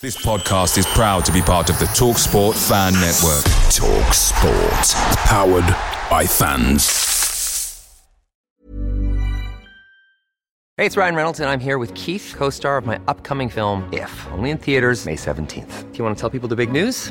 This podcast is proud to be part of the Talk Sport Fan Network. Talk Sport. Powered by fans. Hey, it's Ryan Reynolds, and I'm here with Keith, co star of my upcoming film, If, only in theaters, May 17th. Do you want to tell people the big news?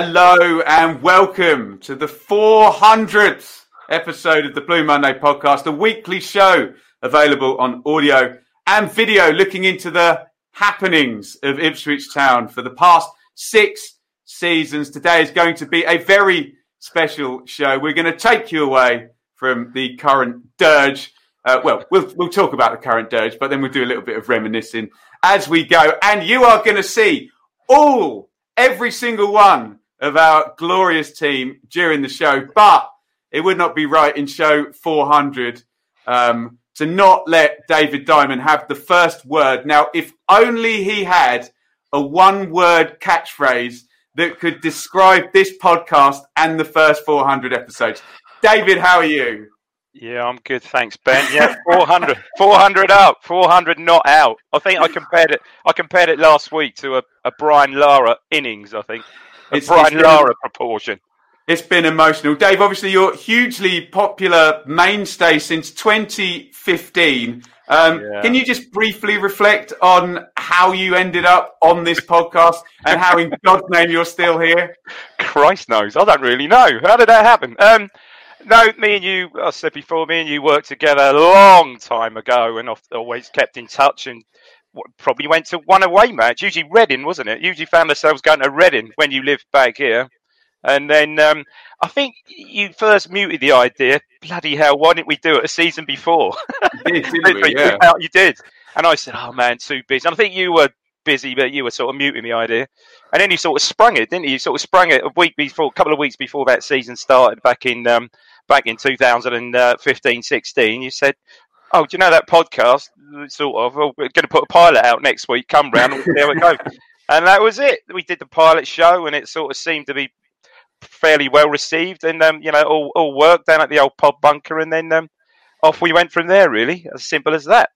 Hello and welcome to the 400th episode of the Blue Monday podcast, a weekly show available on audio and video looking into the happenings of Ipswich Town for the past six seasons. Today is going to be a very special show. We're going to take you away from the current dirge. Uh, well, we'll we'll talk about the current dirge, but then we'll do a little bit of reminiscing as we go. And you are going to see all, every single one of our glorious team during the show. But it would not be right in show 400 um, to not let David Diamond have the first word. Now, if only he had a one-word catchphrase that could describe this podcast and the first 400 episodes. David, how are you? Yeah, I'm good, thanks, Ben. Yeah, 400, 400 up, 400 not out. I think I compared it. I compared it last week to a, a Brian Lara innings. I think It's- Brian it's proportion. It's been emotional. Dave, obviously, you're hugely popular mainstay since 2015. Um, Yeah. Can you just briefly reflect on how you ended up on this podcast and how, in God's name, you're still here? Christ knows, I don't really know. How did that happen? Um, no, me and you, I said before, me and you worked together a long time ago, and I've always kept in touch. And probably went to one away match, usually Reading, wasn't it? Usually found ourselves going to Reading when you lived back here. And then um, I think you first muted the idea. Bloody hell! Why didn't we do it a season before? Didn't we? Yeah. you- you did. And I said, "Oh man, too busy." And I think you were busy, but you were sort of muting the idea. And then you sort of sprung it, didn't you? You sort of sprung it a week before, a couple of weeks before that season started, back in um, back in 2015, 16. You said, "Oh, do you know that podcast? Sort of. Oh, we're going to put a pilot out next week. Come round and there we go." And that was it. We did the pilot show, and it sort of seemed to be fairly well received, and um, you know, all, all worked down at the old pod bunker, and then um, off we went from there. Really, as simple as that.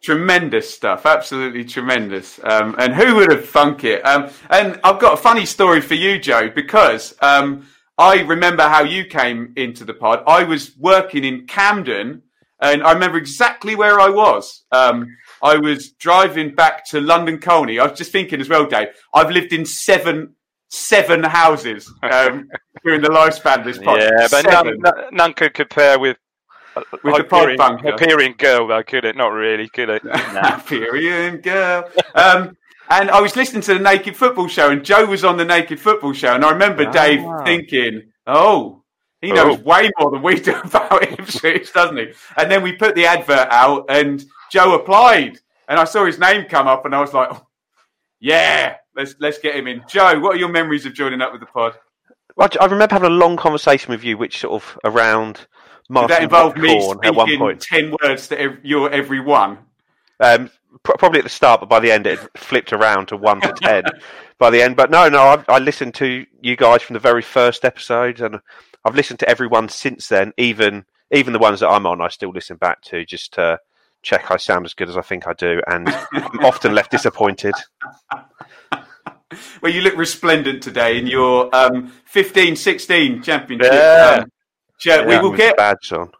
Tremendous stuff, absolutely tremendous. Um, and who would have thunk it? Um, and I've got a funny story for you, Joe, because um, I remember how you came into the pod. I was working in Camden, and I remember exactly where I was. Um, I was driving back to London Colney. I was just thinking as well, Dave. I've lived in seven seven houses um, during the lifespan of this pod. Yeah, but none, none- none could compare with uh, With the pod Hyperion, bunker. Hyperion girl, though, could it? Not really, could it? Hyperion girl. Um, and I was listening to the Naked Football Show, and Joe was on the Naked Football Show, and I remember Dave thinking, "Oh, he knows Oh. way more than we do about Ipswich, doesn't he?" And then we put the advert out, and Joe applied, and I saw his name come up, and I was like, oh, "Yeah, let's let's get him in." Joe, what are your memories of joining up with the pod? Well, I remember having a long conversation with you, which sort of around Did that involve me Corn at one speaking point. ten words to ev- your every one? Um, pr- probably at the start, but by the end it flipped around to one to ten. by the end, but no, no, I, I listened to you guys from the very first episode, and I've listened to everyone since then. Even even the ones that I'm on, I still listen back to just to check I sound as good as I think I do, and I'm often left disappointed. Well, you look resplendent today in your um, 15-16 championship. Yeah. Um, shirt. we will get badge on.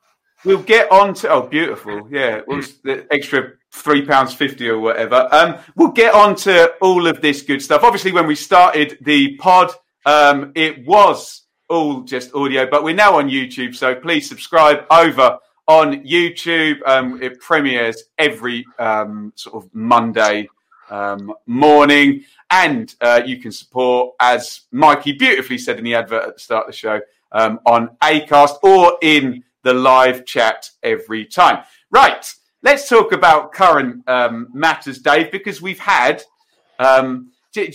We'll get on to oh, beautiful, yeah. Well, the extra three pounds fifty or whatever. Um, we'll get on to all of this good stuff. Obviously, when we started the pod, um, it was all just audio, but we're now on YouTube, so please subscribe over on YouTube. Um, it premieres every um, sort of Monday um, morning, and uh, you can support, as Mikey beautifully said in the advert at the start of the show, um, on Acast or in the live chat every time. Right, let's talk about current um, matters, Dave, because we've had. Um,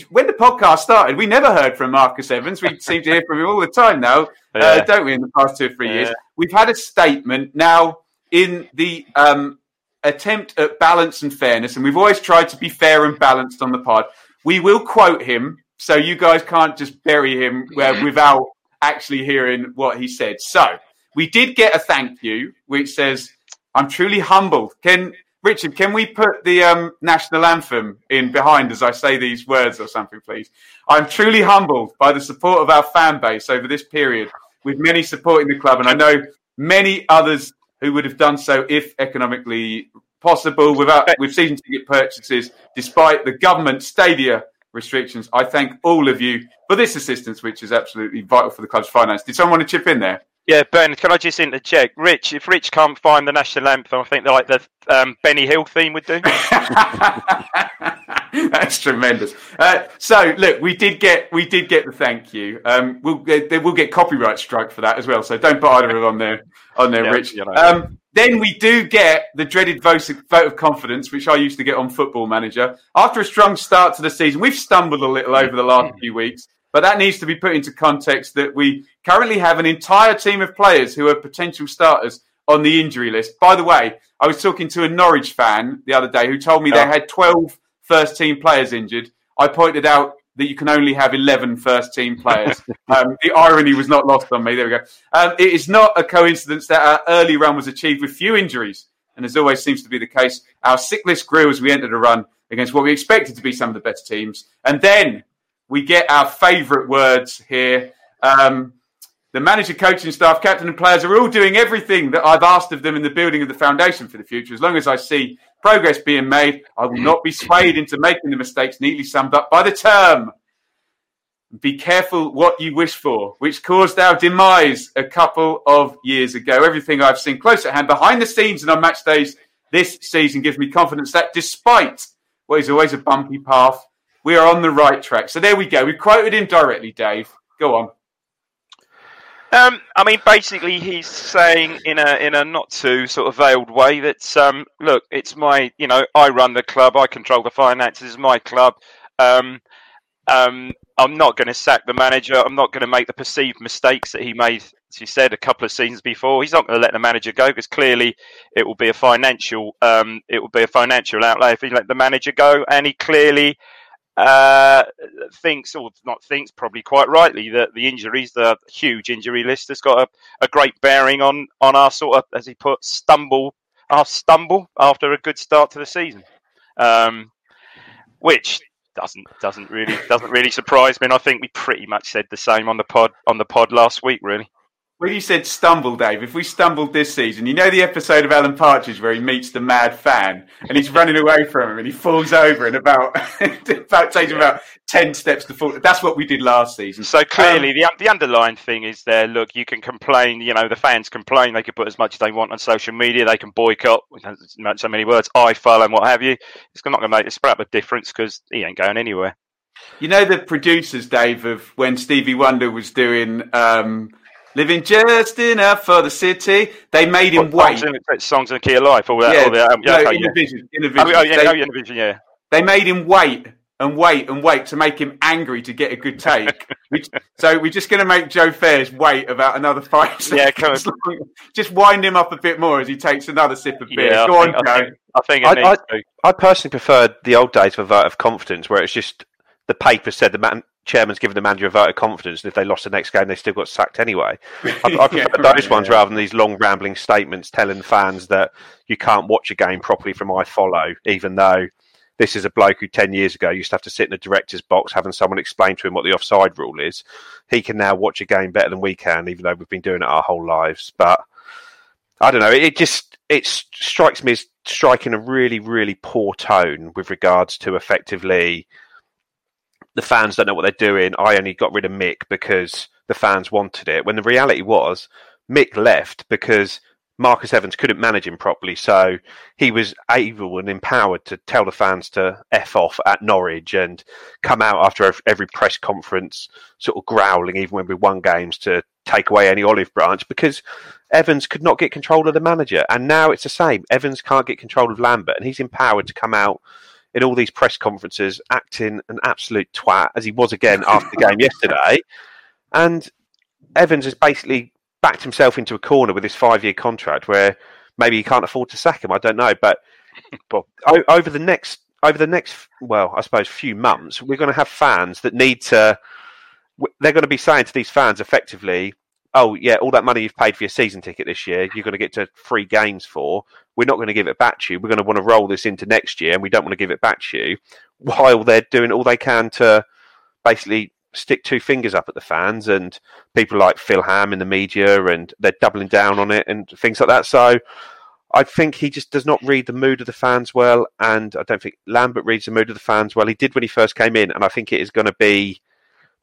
when the podcast started, we never heard from Marcus Evans. We seem to hear from him all the time now, uh, don't we? In the past two or three years, we've had a statement now in the um, attempt at balance and fairness, and we've always tried to be fair and balanced on the pod. We will quote him, so you guys can't just bury him uh, without actually hearing what he said. So we did get a thank you, which says, "I'm truly humbled." Can Richard, can we put the um, national anthem in behind as I say these words or something, please? I'm truly humbled by the support of our fan base over this period, with many supporting the club, and I know many others who would have done so if economically possible without with season ticket purchases, despite the government stadia restrictions. I thank all of you for this assistance, which is absolutely vital for the club's finance. Did someone want to chip in there? Yeah, Ben, can I just interject? Rich, if Rich can't find the national anthem, I think like the um, Benny Hill theme would do. That's tremendous. Uh, so, look, we did get we did get the thank you. Um, we'll get, we'll get copyright strike for that as well. So don't bother it on there on there, Yeah, Rich. you know. Um, then we do get the dreaded vote of, vote of confidence, which I used to get on Football Manager. After a strong start to the season, we've stumbled a little over the last few weeks, but that needs to be put into context that we currently have an entire team of players who are potential starters on the injury list. By the way, I was talking to a Norwich fan the other day who told me they had 12 first team players injured. I pointed out that you can only have 11 first team players. um, the irony was not lost on me. There we go. Um, it is not a coincidence that our early run was achieved with few injuries. And as always seems to be the case, our sick list grew as we entered a run against what we expected to be some of the best teams. And then we get our favourite words here. Um, the manager, coaching staff, captain, and players are all doing everything that I've asked of them in the building of the foundation for the future. As long as I see progress being made, I will not be swayed into making the mistakes neatly summed up by the term. Be careful what you wish for, which caused our demise a couple of years ago. Everything I've seen close at hand behind the scenes and on match days this season gives me confidence that despite what is always a bumpy path, we are on the right track. So there we go. We quoted him directly, Dave. Go on. Um, I mean, basically, he's saying in a in a not too sort of veiled way that um, look, it's my you know I run the club, I control the finances, it's my club. Um, um, I'm not going to sack the manager. I'm not going to make the perceived mistakes that he made, as said, a couple of seasons before. He's not going to let the manager go because clearly it will be a financial um, it will be a financial outlay if he let the manager go, and he clearly uh, thinks, or not thinks, probably quite rightly, that the injuries, the huge injury list, has got a, a great bearing on on our sort of, as he put, stumble, our stumble after a good start to the season, um, which doesn't doesn't really doesn't really surprise me. And I think we pretty much said the same on the pod on the pod last week, really. When you said stumble, Dave, if we stumbled this season, you know the episode of Alan Partridge where he meets the mad fan and he's running away from him and he falls over and about, about takes him about 10 steps to fall. That's what we did last season. So clearly, Um, the the underlying thing is there. Look, you can complain. You know, the fans complain. They can put as much as they want on social media. They can boycott. not So many words. I follow and what have you. It's not going to make a scrap of difference because he ain't going anywhere. You know the producers, Dave, of when Stevie Wonder was doing um, Living Just Enough for the City, they made him What, wait. songs, in, songs in the key of life. All that. Yeah, all that um, yeah, no, okay, yeah. Innovision, Oh, Innovision. oh, yeah, They- oh, yeah, Innovision, yeah. they made him wait and wait and wait to make him angry to get a good take. we, so we're just going to make Joe Fairs wait about another five seconds. Yeah, come seconds. just wind him up a bit more as he takes another sip of beer. Yeah, Go I on, think, Joe. I think, I think it I, needs I, to. I personally preferred the old days of a vote of confidence, where it's just the paper said the man, chairman's given the manager a vote of confidence, and if they lost the next game, they still got sacked anyway. I, I prefer Yeah, those ones rather than these long rambling statements telling fans that you can't watch a game properly from I follow, even though this is a bloke who ten years ago used to have to sit in the director's box having someone explain to him what the offside rule is. He can now watch a game better than we can, even though we've been doing it our whole lives. But I don't know. It just it strikes me as striking a really, really poor tone with regards to effectively the fans don't know what they're doing. I only got rid of Mick because the fans wanted it. When the reality was Mick left because Marcus Evans couldn't manage him properly, so he was able and empowered to tell the fans to f off at Norwich and come out after every press conference, sort of growling, even when we won games, to take away any olive branch because Evans could not get control of the manager, and now it's the same. Evans can't get control of Lambert, and he's empowered to come out in all these press conferences acting an absolute twat as he was again after the game yesterday. And Evans has basically backed himself into a corner with his five-year contract, where maybe he can't afford to sack him. I don't know, but but over the next over the next well, I suppose few months, we're going to have fans that need to. They're going to be saying to these fans effectively, "Oh yeah, all that money you've paid for your season ticket this year, you're going to get to free games for. We're not going to give it back to you. We're going to want to roll this into next year, and we don't want to give it back to you." While they're doing all they can to basically stick two fingers up at the fans and people like Phil Ham in the media, and they're doubling down on it and things like that. So. I think he just does not read the mood of the fans well, and I don't think Lambert reads the mood of the fans well. He did when he first came in, and I think it is going to be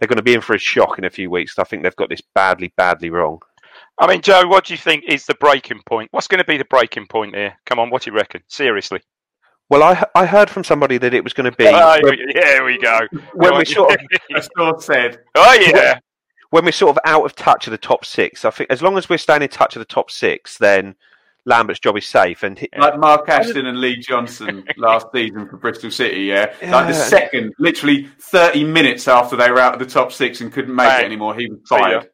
they're going to be in for a shock in a few weeks. I think they've got this badly, badly wrong. I mean, Joe, what do you think is the breaking point? What's going to be the breaking point here? Come on, what do you reckon? Seriously. Well, I I heard from somebody that it was going to be Oh, when, here we go. when we sort of As Thor said. oh yeah. when we're sort of out of touch of the top six. I think as long as we're staying in touch of the top six, then Lambert's job is safe. And he, Like Mark Ashton and Lee Johnson last season for Bristol City, yeah? Like the second, literally 30 minutes after they were out of the top six and couldn't make Bang. it anymore, he was fired.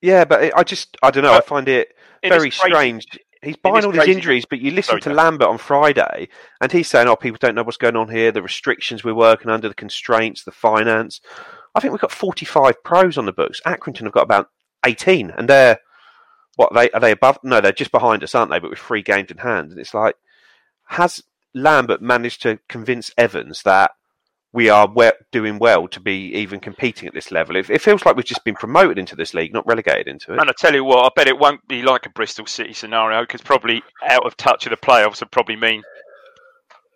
yeah, but it, I just I don't know. I find it It very strange. He's buying all these injuries, but you listen Sorry, to. Lambert on Friday, and he's saying, "Oh, people don't know what's going on here. The restrictions we're working under, the constraints, the finance." I think we've got forty-five pros on the books. Accrington have got about eighteen, and they're what are they are they above? No, they're just behind us, aren't they? But with three games in hand, and it's like, has Lambert managed to convince Evans that we are we- doing well to be even competing at this level? It, it feels like we've just been promoted into this league, not relegated into it. And I tell you what, I bet it won't be like a Bristol City scenario because probably out of touch of the playoffs would probably mean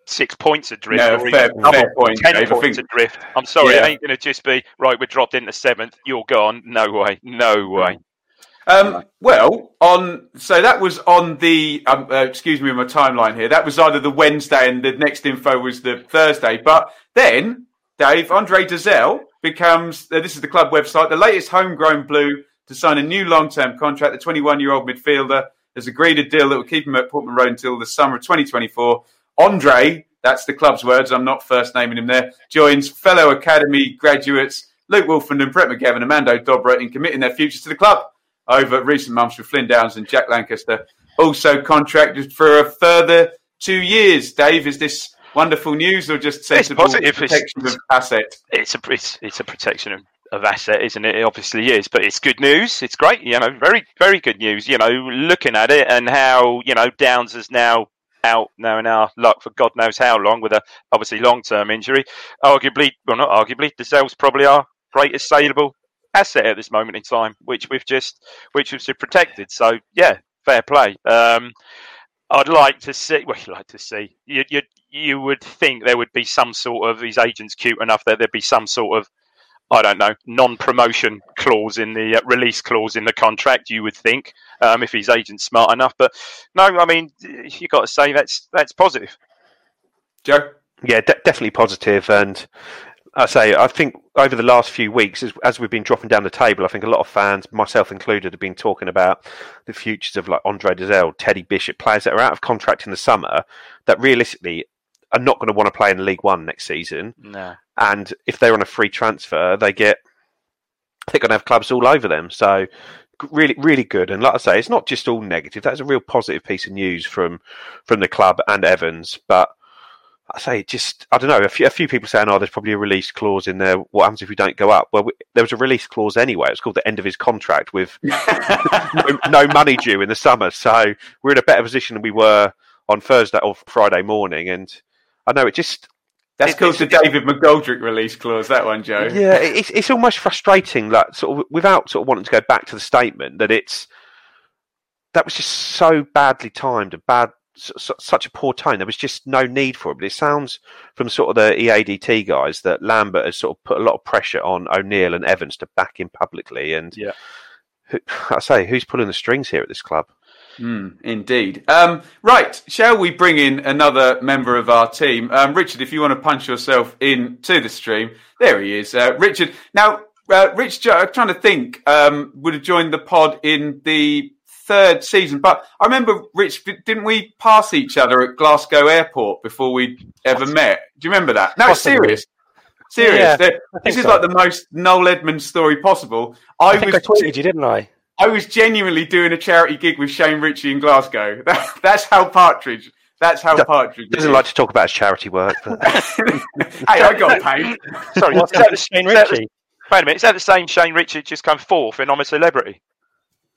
six points adrift Yeah, or fair- even fair point, ten Dave. I points think- adrift. I'm sorry, Yeah. it ain't going to just be right. We're dropped into seventh. You're gone. No way. No way. Um, well, on so that was on the um, uh, excuse me, my timeline here. That was either the Wednesday, and the next info was the Thursday. But then, Dave Andre Dozzell becomes uh, this is the club website, the latest homegrown blue to sign a new long-term contract. The 21-year-old midfielder has agreed a deal that will keep him at Portman Road until the summer of 2024. Andre, that's the club's words. I'm not first naming him there. Joins fellow academy graduates Luke Woolfenden and Brett McGavin, Armando Dobra in committing their futures to the club over recent months with Flynn Downes and Jack Lancaster. Also contracted for a further two years. Dave, is this wonderful news or just sensible positive. It's- of asset? It's a it's, it's a protection of, of asset, isn't it? It obviously is, but it's good news. It's great, you know, very very good news. You know, looking at it and how you know Downes is now out now in our luck for God knows how long with a obviously long term injury. Arguably, well, not arguably, the sales probably our greatest saleable asset at this moment in time, which we've just which we've just protected. So yeah, fair play. Um, I'd like to see. Well, you'd like to see. You, you you would think there would be some sort of these agents cute enough that there'd be some sort of I don't know non-promotion clause in the uh, release clause in the contract. You would think um, if his agent's smart enough, but no. I mean, you got to say that's that's positive. Joe? Yeah, de- definitely positive, and I say I think over the last few weeks, as, as we've been dropping down the table, I think a lot of fans, myself included, have been talking about the futures of like Andre Dozzell, Teddy Bishop, players that are out of contract in the summer that realistically are not going to want to play in League One next season. No. And if they're on a free transfer, they get they're going to have clubs all over them. So really, really good. And like I say, it's not just all negative. That's a real positive piece of news from from the club and Evans. But I say, just I don't know. A few, a few people saying, "Oh, there's probably a release clause in there. What happens if we don't go up?" Well, we, there was a release clause anyway. It's called the end of his contract with no, no money due in the summer. So we're in a better position than we were on Thursday or Friday morning. And I know it just That's it- called the David McGoldrick release clause. That one, Joe. yeah, it- it's it's almost frustrating, like sort of without sort of wanting to go back to the statement that it's that was just so badly timed, and bad, such a poor tone. There was just no need for it. But it sounds from sort of the EADT guys that Lambert has sort of put a lot of pressure on O'Neill and Evans to back him publicly. And Yeah. who, I say, who's pulling the strings here at this club? Mm, indeed. Um, right, shall we bring in another member of our team? Um, Richard, if you want to punch yourself in to the stream, there he is. Uh, Richard. Now, uh, Rich, I'm trying to think, um, would have joined the pod in the third season, but I remember, Rich, didn't we pass each other at Glasgow Airport before we ever met? Do you remember that? No, Possibly. serious. Serious. Yeah, this is so. like the most Noel Edmonds story possible. I, I was I tweeted you, didn't I? I was genuinely doing a charity gig with Shane Richie in Glasgow. That, that's how Partridge. That's how Partridge. Doesn't is. like to talk about his charity work. But hey, I got paid. Sorry, What's is that, Shane that Richie? wait a minute. Is that the same Shane Richard just come fourth and I'm a Celebrity?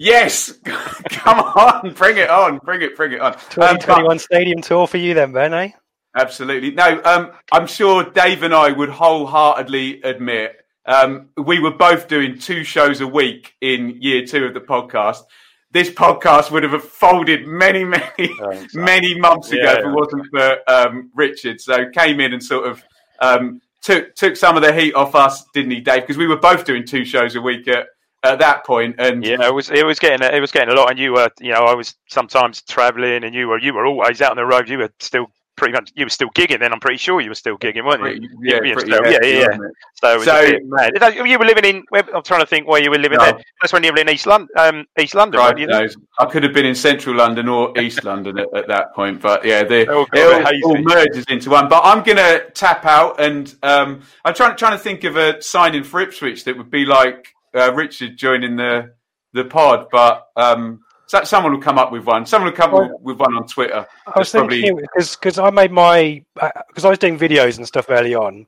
Yes, come on, bring it on, bring it, bring it on. Um, 2021 stadium tour for you then, Ben, eh? Absolutely. No, um, I'm sure Dave and I would wholeheartedly admit um, we were both doing two shows a week in year two of the podcast. This podcast would have folded many, many, many months ago Yeah. if it wasn't for um, Richard. So came in and sort of um, took took some of the heat off us, didn't he, Dave? Because we were both doing two shows a week at, at that point, and Yeah, it was it was getting it was getting a lot, and you were you know I was sometimes travelling, and you were you were always out on the road. You were still pretty much you were still gigging then. I'm pretty sure you were still gigging, weren't pretty, you? yeah, You still- yeah, hefty, yeah, yeah. So, So- bit. You were living in. I'm trying to think where you were living. No. Then that's when you were in East London. Um, East London, you? knows. I could have been in central London or east London at, at that point, but yeah, the, Oh, it all, all merges into one. But I'm going to tap out, and um, I'm trying trying to think of a signing for Ipswich that would be like uh, Richard joining the the pod, but um, so- someone will come up with one. Someone will come Well- with one on Twitter. I was thinking because I made my because I was doing videos and stuff early on,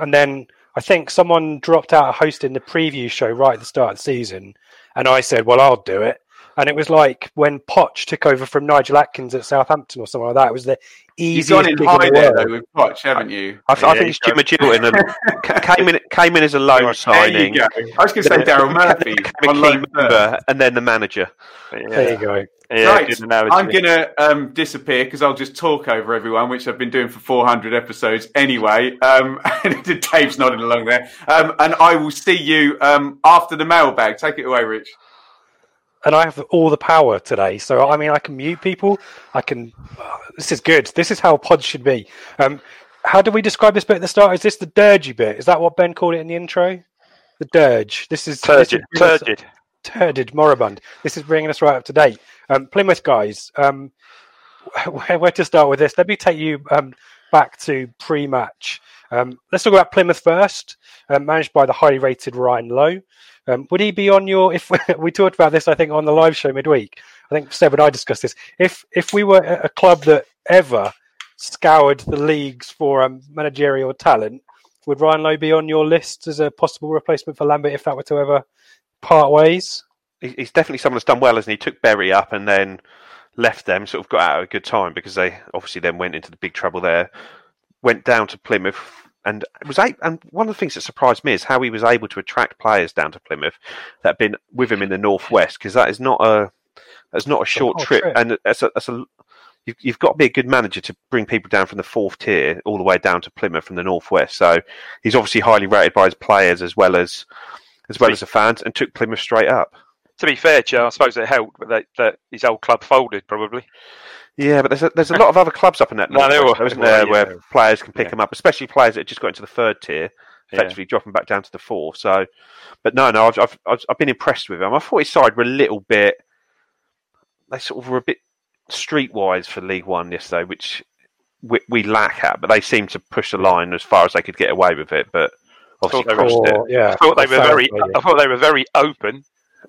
and then I think someone dropped out of hosting the preview show right at the start of the season, and I said, "Well, I'll do it." And it was like when Poch took over from Nigel Adkins at Southampton or something like that. It was the You've easiest gone in gig high in the there though with Poch, haven't you? I, th- I think it's Jim Magilton and came in came in as a loan There signing. you go. I was going to say Daryl Murphy. became on a key loan first. member, and then the manager. There you go. Yeah, right. I'm going to um, disappear because I'll just talk over everyone, which I've been doing for 400 episodes anyway. Um, and Dave's nodding along there. Um, and I will see you um, after the mailbag. Take it away, Rich. And I have all the power today. So I mean, I can mute people. I can. this is good. This is how pods should be. Um, how do we describe this bit at the start? Is this the dirgy bit? Is that what Ben called it in the intro? The dirge. This is this is turgid, us- turgid. turgid moribund. This is bringing us right up to date. Um, Plymouth guys, um, where, where to start with this? Let me take you um, back to pre-match. Um, let's talk about Plymouth first, um, managed by the highly rated Ryan Lowe. Um, would he be on your? If we talked about this, I think on the live show midweek. I think Seb and I discussed this. If if we were a a club that ever scoured the leagues for um, managerial talent, would Ryan Lowe be on your list as a possible replacement for Lambert if that were to ever part ways? He's definitely someone that's done well, hasn't he? Took Bury up and then left them, sort of got out at a good time because they obviously then went into the big trouble there. Went down to Plymouth and was a- and one of the things that surprised me is how he was able to attract players down to Plymouth that have been with him in the northwest because that is not a that's not a short whole trip, trip. and that's a, that's a you've, you've got to be a good manager to bring people down from the fourth tier all the way down to Plymouth from the northwest. So he's obviously highly rated by his players as well as as well as the fans, and took Plymouth straight up. To be fair, Joe, I suppose it helped that, that his old club folded, probably. Yeah, but there's a, there's a lot of other clubs up in that No, there were- though, isn't there there, were, where yeah. players can pick Yeah. them up, especially players that just got into the third tier, Yeah. effectively dropping back down to the fourth. So, but no, no, I've I've, I've I've been impressed with him. I thought his side were a little bit, they sort of were a bit streetwise for League One yesterday, which we, we lack at, but they seemed to push the line as far as they could get away with it. But obviously, Thought they were- crossed it. yeah, I thought they were very. I thought they were very open.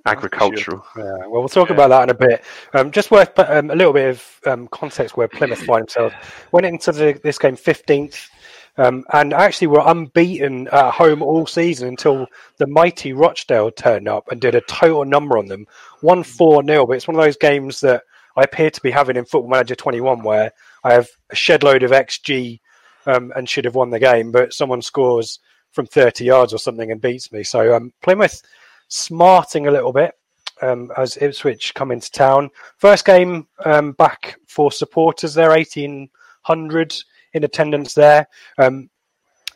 Agricultural. Yeah, well, we'll talk about that in a bit. Um, just worth um, a little bit of um, context where Plymouth find themselves. Went into the, this game 15th, um, and actually were unbeaten at home all season until the mighty Rochdale turned up and did a total number on them. 1 4 0, but it's one of those games that I appear to be having in Football Manager 21 where I have a shed load of XG um, and should have won the game, but someone scores from 30 yards or something and beats me. So um, Plymouth smarting a little bit um, as Ipswich come into town. First game um, back for supporters there, 1800 in attendance there. Um,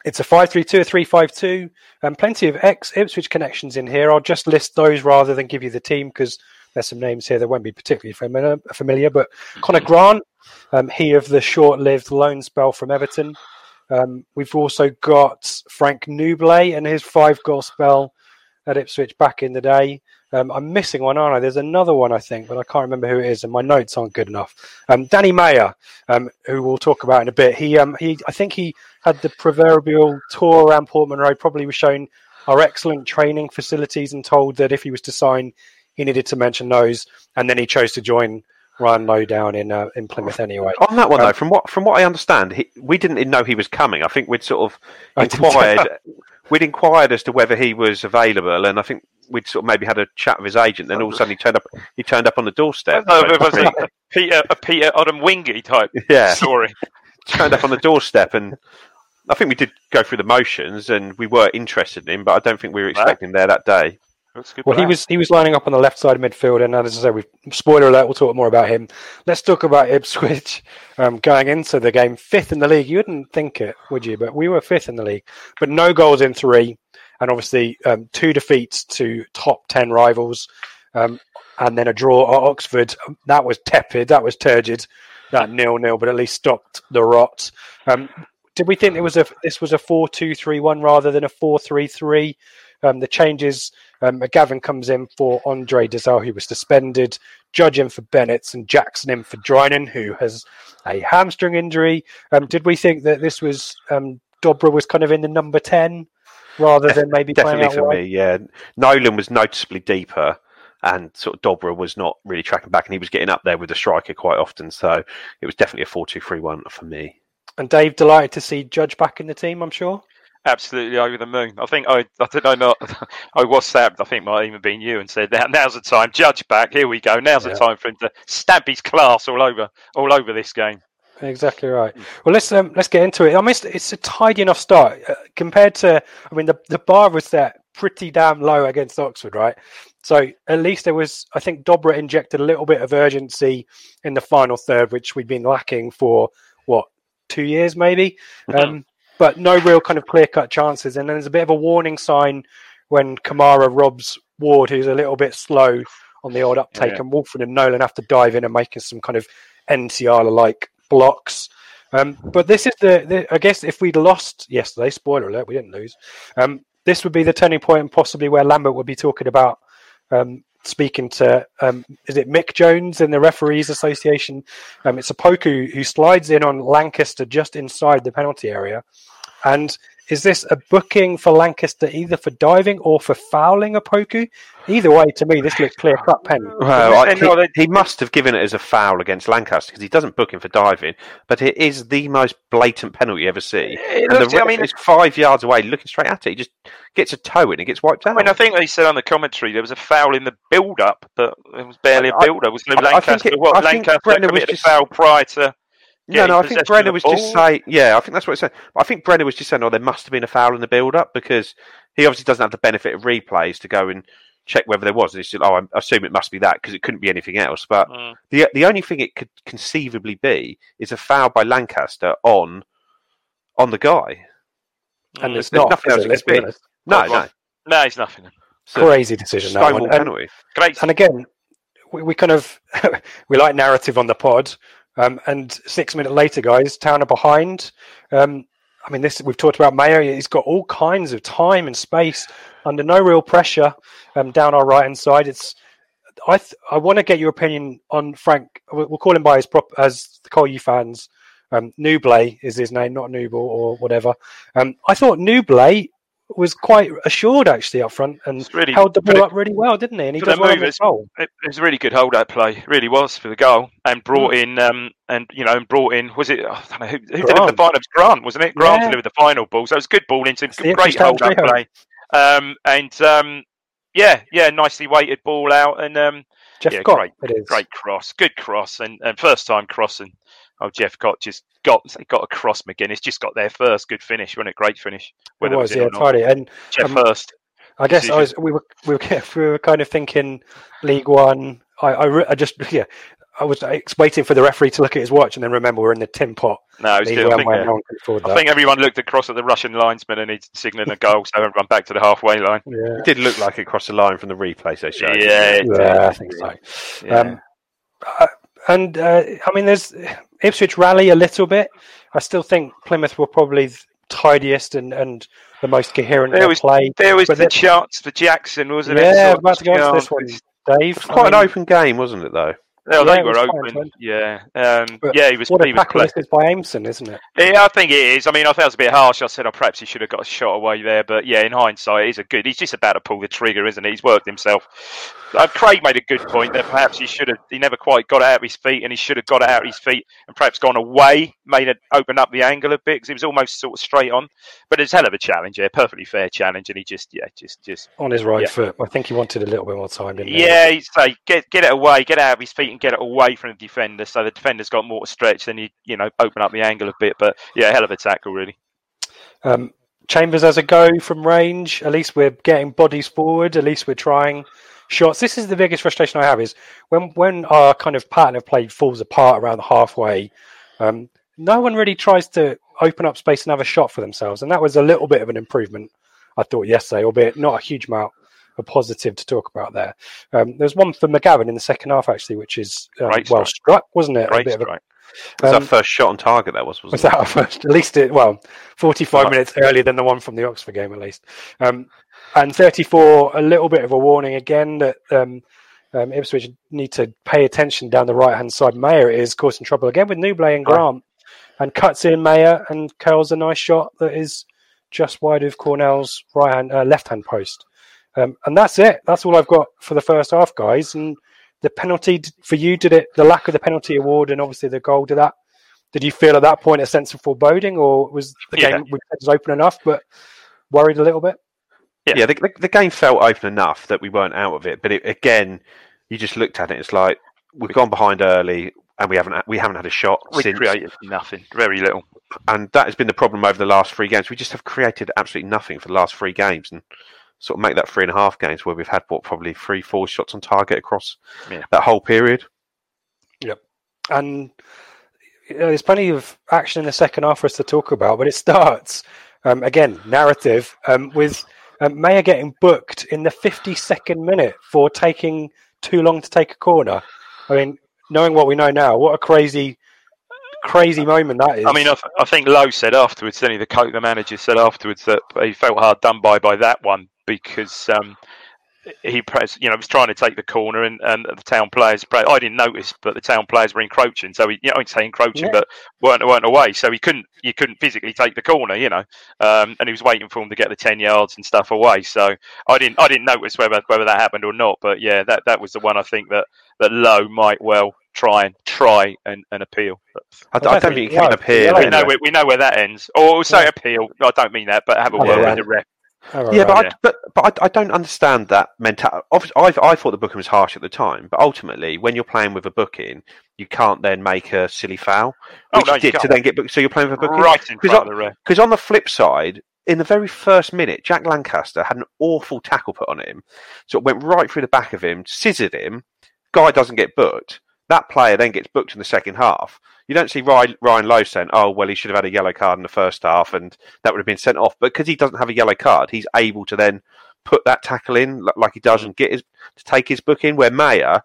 it's a 5-3-2, a 3-5-2, and plenty of ex-Ipswich connections in here. I'll just list those rather than give you the team because there's some names here that won't be particularly familiar. but Conor Grant, um, he of the short-lived loan spell from Everton. Um, we've also got Frank Nouble and his five-goal spell at Ipswich back in the day. Um, I'm missing one, aren't I? There's another one, I think, but I can't remember who it is, and my notes aren't good enough. Um, Danny Mayor, um, who we'll talk about in a bit. He, um, he, I think he had the proverbial tour around Portman Road. Probably was shown our excellent training facilities and told that if he was to sign, he needed to mention those, and then he chose to join Ryan Lowe down in uh, in Plymouth anyway. On that one Um, though, from what from what I understand, he, we didn't even know he was coming. I think we'd sort of inquired. we'd inquired as to whether he was available, and I think we'd sort of maybe had a chat with his agent. Then all of a sudden he turned up. He turned up on the doorstep. No, it was a Peter, a Peter Odemwingie type Yeah. story. turned up on the doorstep, and I think we did go through the motions, and we were interested in him, but I don't think we were expecting him there that day. That's a good Well, he was he was lining up on the left side of midfield, and as I say, we spoiler alert. We'll talk more about him. Let's talk about Ipswich um, going into the game, fifth in the league. You wouldn't think it, would you? But we were fifth in the league, but no goals in three, and obviously um, two defeats to top ten rivals, um, and then a draw at Oxford. That was tepid. That was turgid. That nil nil, but at least stopped the rot. Um, did we think it was a this was a four two three one rather than a four three three? Um, the changes. Um, Gavin comes in for Andre Dozzell, who was suspended. Judge in for Bennett and Jackson in for Drinan, who has a hamstring injury. Um, did we think that this was um, Dobra was kind of in the number ten rather than maybe Definitely for wide? me, yeah. Nolan was noticeably deeper, and sort of Dobra was not really tracking back, and he was getting up there with the striker quite often. So it was definitely a four-two-three-one for me. And Dave delighted to see Judge back in the team. I'm sure. Absolutely over the moon. I think I, I don't know, not, I WhatsApped, I think might even been you, and said, now, now's the time. Judge back. Here we go. Now's Yeah. the time for him to stab his class all over, all over this game. Exactly right. Well, let's um, let's get into it. I mean, it's, it's a tidy enough start uh, compared to. I mean, the the bar was set pretty damn low against Oxford, right? So at least there was. I think Dobra injected a little bit of urgency in the final third, which we'd been lacking for what two years, maybe. Um, but no real kind of clear cut chances. And then there's a bit of a warning sign when Kamara robs Ward, who's a little bit slow on the odd uptake, Yeah. and Wolford and Nolan have to dive in and making some kind of NCR like blocks. Um, but this is the, the, I guess, if we'd lost yesterday, spoiler alert, we didn't lose. Um, this would be the turning point, and possibly where Lambert would be talking about um, speaking to, um, is it Mick Jones in the Referees Association? Um, it's Opoku who slides in on Lancaster just inside the penalty area. And is this a booking for Lancaster either for diving or for fouling Opoku? Either way, to me, this looks clear cut pen. Well, I, And no, they- he, he must have given it as a foul against Lancaster because he doesn't book him for diving, but it is the most blatant penalty you ever see. It and the looks- I mean- is five yards away, looking straight at it. He just gets a toe in and gets wiped out. I mean, I think they said on the commentary there was a foul in the build-up, but it was barely a build-up. Was no I- I think it- what I think Lancaster Brendan was committed just- a foul prior to? No, getting no, I think Brenner was the just saying, yeah, I think that's what it said. I think Brenner was just saying, oh, there must have been a foul in the build up because he obviously doesn't have the benefit of replays to go and check whether there was. And he said, oh, I assume it must be that because it couldn't be anything else. But Mm. the the only thing it could conceivably be is a foul by Lancaster on on the guy. And it's There's not. nothing is else it? it Let's could be be. honest. No, no. No, it's nothing. It's Crazy decision. That Stonewall one. And- penalty. Great. And again, we, we kind of we like narrative on the pod. Um, and six minutes later, guys, town are behind. Um, I mean, this we've talked about Mayo. He's got all kinds of time and space under no real pressure um, down our right hand side. It's I th- I want to get your opinion on Frank. We'll call him by his prop as the Cole U fans Um, is his name, not Nuble or whatever. Um, I thought Nuble was quite assured actually up front and really- held the ball up really well, didn't he? And he does well on goal. it, it was a really good hold out play. Really was for the goal, and brought Mm. in, um, and you know, and brought in. Was it? oh, I don't know who, who delivered the final? It was Grant, wasn't it? Grant Yeah. delivered the final ball. So it was good ball into. Great hold out play. Um, and um, yeah, yeah, nicely weighted ball out, and um, Jeff yeah, Gott, great, great cross, good cross, and, and first time crossing. Oh, Jeff got just got got a cross. McGuinness just got there first. Good finish, wasn't it? Great finish. It Whether was, in yeah, or not. tidy. And Jeff um, first. I guess I was we were we were we were kind of thinking League One. I I, re- I just yeah. I was waiting for the referee to look at his watch and then remember we're in the tin pot. No, it was League good. I think, where no one can afford I think everyone looked across at the Russian linesman and he's signalling a goal, so everyone back to the halfway line. Yeah. It did look like it crossed the line from the replay they showed. Yeah, it Yeah, I think so. Yeah. Um, uh, and uh, I mean, there's Ipswich rally a little bit. I still think Plymouth were probably the tidiest and, and the most coherent There was play. there was but the then- chance for Jackson, wasn't it? Yeah, Sort of about to go into this one. Dave. It was quite I an open game, wasn't it? Though. Yeah, Yeah, they were fine, open. Yeah, um, yeah, he was. What a he was tackle this is by Aimson, isn't it? Yeah, I think it is. I mean, I thought it was a bit harsh. I said, oh, perhaps he should have got a shot away there. But yeah, in hindsight, he's a good. He's just about to pull the trigger, isn't he? He's worked himself. Uh, Craig made a good point that perhaps he should have. He never quite got it out of his feet, and he should have got it out of his feet and perhaps gone away, made it open up the angle a bit because it was almost sort of straight on. But it's a hell of a challenge, yeah, perfectly fair challenge, and he just, yeah, just, just On his right Yeah. foot. I think he wanted a little bit more time, didn't he? yeah, he'd say get get it away, get out of his feet, and get it away from the defender. So the defender's got more to stretch. Then you you know open up the angle a bit. But yeah, hell of a tackle, really. Um, Chambers has a go from range. At least we're getting bodies forward. At least we're trying shots. This is the biggest frustration I have is when when our kind of pattern of play falls apart around the halfway. Um, no one really tries to open up space and have a shot for themselves, and that was a little bit of an improvement. I thought yesterday, albeit not a huge amount of positive to talk about there. Um, there's one for McGavin in the second half actually, which is um, Great well struck, wasn't it? Of a- strike. Was Um, that first shot on target? That was. Wasn't was that our first? At least it well, forty-five Uh, minutes earlier than the one from the Oxford game, at least. Um, and thirty-four, a little bit of a warning again that um, um, Ipswich need to pay attention down the right-hand side. Mayor is causing trouble again with Nouble and Grant, and cuts in Mayor and curls a nice shot that is just wide of Cornell's right-hand, uh, left-hand post. Um, and that's it. That's all I've got for the first half, guys. And the penalty for you did it. The lack of the penalty award and obviously the goal did that. Did you feel at that point a sense of foreboding, or was the Yeah. game was open enough, but worried a little bit? Yeah, the, the, the game felt open enough that we weren't out of it. But it, again, you just looked at it. It's like we've gone behind early, and we haven't we haven't had a shot We since. created nothing, very little. And that has been the problem over the last three games. We just have created absolutely nothing for the last three games, and sort of make that three and a half games where we've had what probably three, four shots on target across Yeah. that whole period. Yep. And you know, there's plenty of action in the second half for us to talk about, but it starts um, again narrative um, with um, Mayor getting booked in the 52nd minute for taking too long to take a corner. I mean, knowing what we know now, what a crazy, crazy moment that is. I mean, I, th- I think Lowe said afterwards, then the coach, the manager said afterwards that he felt hard done by by that one because um, he press, you know, was trying to take the corner and, and the town players. I didn't notice, but the town players were encroaching. So he, you know, I'd say encroaching, Yeah. but weren't weren't away. So he couldn't, you couldn't physically take the corner, you know. Um, and he was waiting for him to get the ten yards and stuff away. So I didn't, I didn't notice whether whether that happened or not. But yeah, that that was the one I think that that Lowe might well try and try and, and appeal. But I, I don't think you can appeal. we know anyway. where, we know where that ends. Or we'll say appeal. I don't mean that, but have a Oh, word yeah. with the ref. All right, Yeah, but right. I, but but I, I don't understand that mentality. I I thought the booking was harsh at the time, but ultimately, when you're playing with a booking, you can't then make a silly foul, Oh, which no, you you did to then get booked. So you're playing with a booking Right in Because front I- of the ref. Because on the flip side, in the very first minute, Jack Lancaster had an awful tackle put on him. So it went right through the back of him, scissored him. Guy doesn't get booked. That player then gets booked in the second half. You don't see Ryan, Ryan Lowe saying, oh, well, he should have had a yellow card in the first half and that would have been sent off. But because he doesn't have a yellow card, he's able to then put that tackle in like he does and get his, to take his book in, where Mayor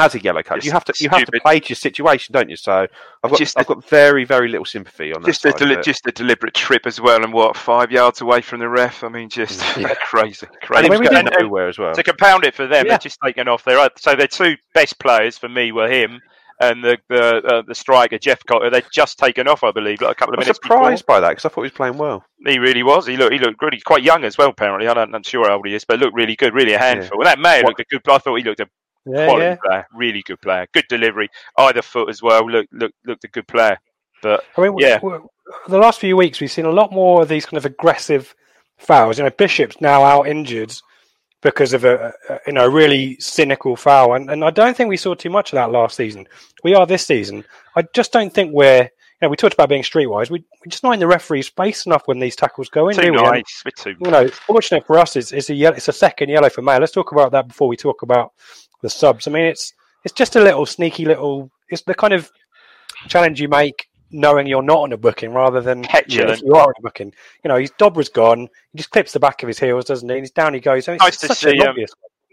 has a yellow card. You have to you have to play to your situation, don't you? So I've got Just I've got very very little sympathy on that. Just a, deli- just a deliberate trip as well, and what five yards away from the ref. I mean, just crazy, and crazy. he was we going And- and nowhere as well. to compound it for them, Yeah. they're just taken off their. So their two best players for me were him and the the, uh, the striker Jephcott. They'd just taken off, I believe, like a couple of I'm minutes. surprised by that because I thought he was playing well. He really was. He looked he looked really quite young as well. Apparently, I don't, I'm sure how old he is, but looked really good, really a handful. And that May looked a good. I thought he looked a Yeah, quality yeah. player, really good player, good delivery, either foot as well. Look look looked a good player. But I mean, yeah, the last few weeks we've seen a lot more of these kind of aggressive fouls. You know, Bishop's now out injured because of a, a you know really cynical foul, and, and I don't think we saw too much of that last season. We are this season. I just don't think we're. You know, we talked about being streetwise. We we're just not in the referee's space enough when these tackles go in. too do we? And, nice, you know, fortunate for us, it's, it's a yellow, it's a second yellow for May. Let's talk about that before we talk about the subs. I mean, it's it's just a little sneaky little. It's the kind of challenge you make knowing you're not on a booking rather than Petulant. if you are on a booking. You know, his Dobra's gone. He just clips the back of his heels, doesn't he? And he's down he goes. I mean, Nice it's to such see an um, him.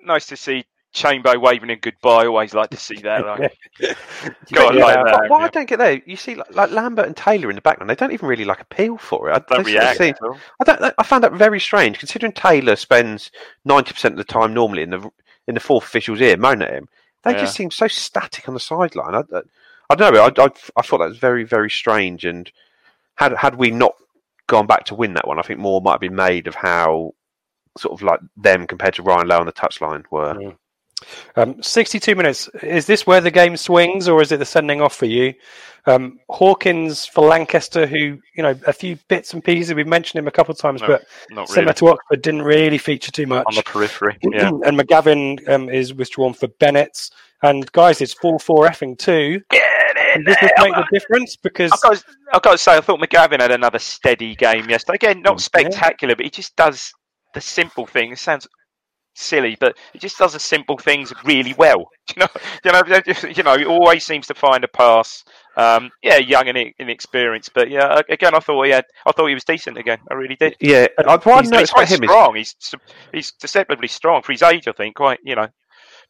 Nice to see Chamber waving in goodbye. Always like to see that. Like, Yeah. God, Yeah, like but that. What I don't get there, you see, like, like Lambert and Taylor in the background, they don't even really like appeal for it. I, Don't they sort of react. seem- I don't. I found that very strange, considering Taylor spends ninety percent of the time normally in the in the fourth official's ear moaning at him. They Yeah. just seem so static on the sideline. I, I, I don't know. I, I, I thought that was very very strange. And had had we not gone back to win that one, I think more might have been made of how sort of like them compared to Ryan Lowe on the touchline were. Um, 62 minutes. Is this where the game swings, or is it the sending off for you? Um, Hawkins for Lancaster, who you know a few bits and pieces. We've mentioned him a couple of times, No, but Not similar really. to Oxford, didn't really feature too much. On the periphery. Yeah. and McGavin um, is withdrawn for Bennett. And guys, it's four four effing two. Get Does this make the difference? Because I've got, to, I've got to say, I thought McGavin had another steady game yesterday. Again, not spectacular, but he just does the simple thing. It sounds silly, but he just does the simple things really well. You know, you know, you know. He always seems to find a pass. Um, yeah, young and inexperienced, but yeah. Again, I thought he had. I thought he was decent again. I really did. Yeah, I, what I He's, he's quite him is strong. He's he's deceptively strong for his age. I think quite. You know,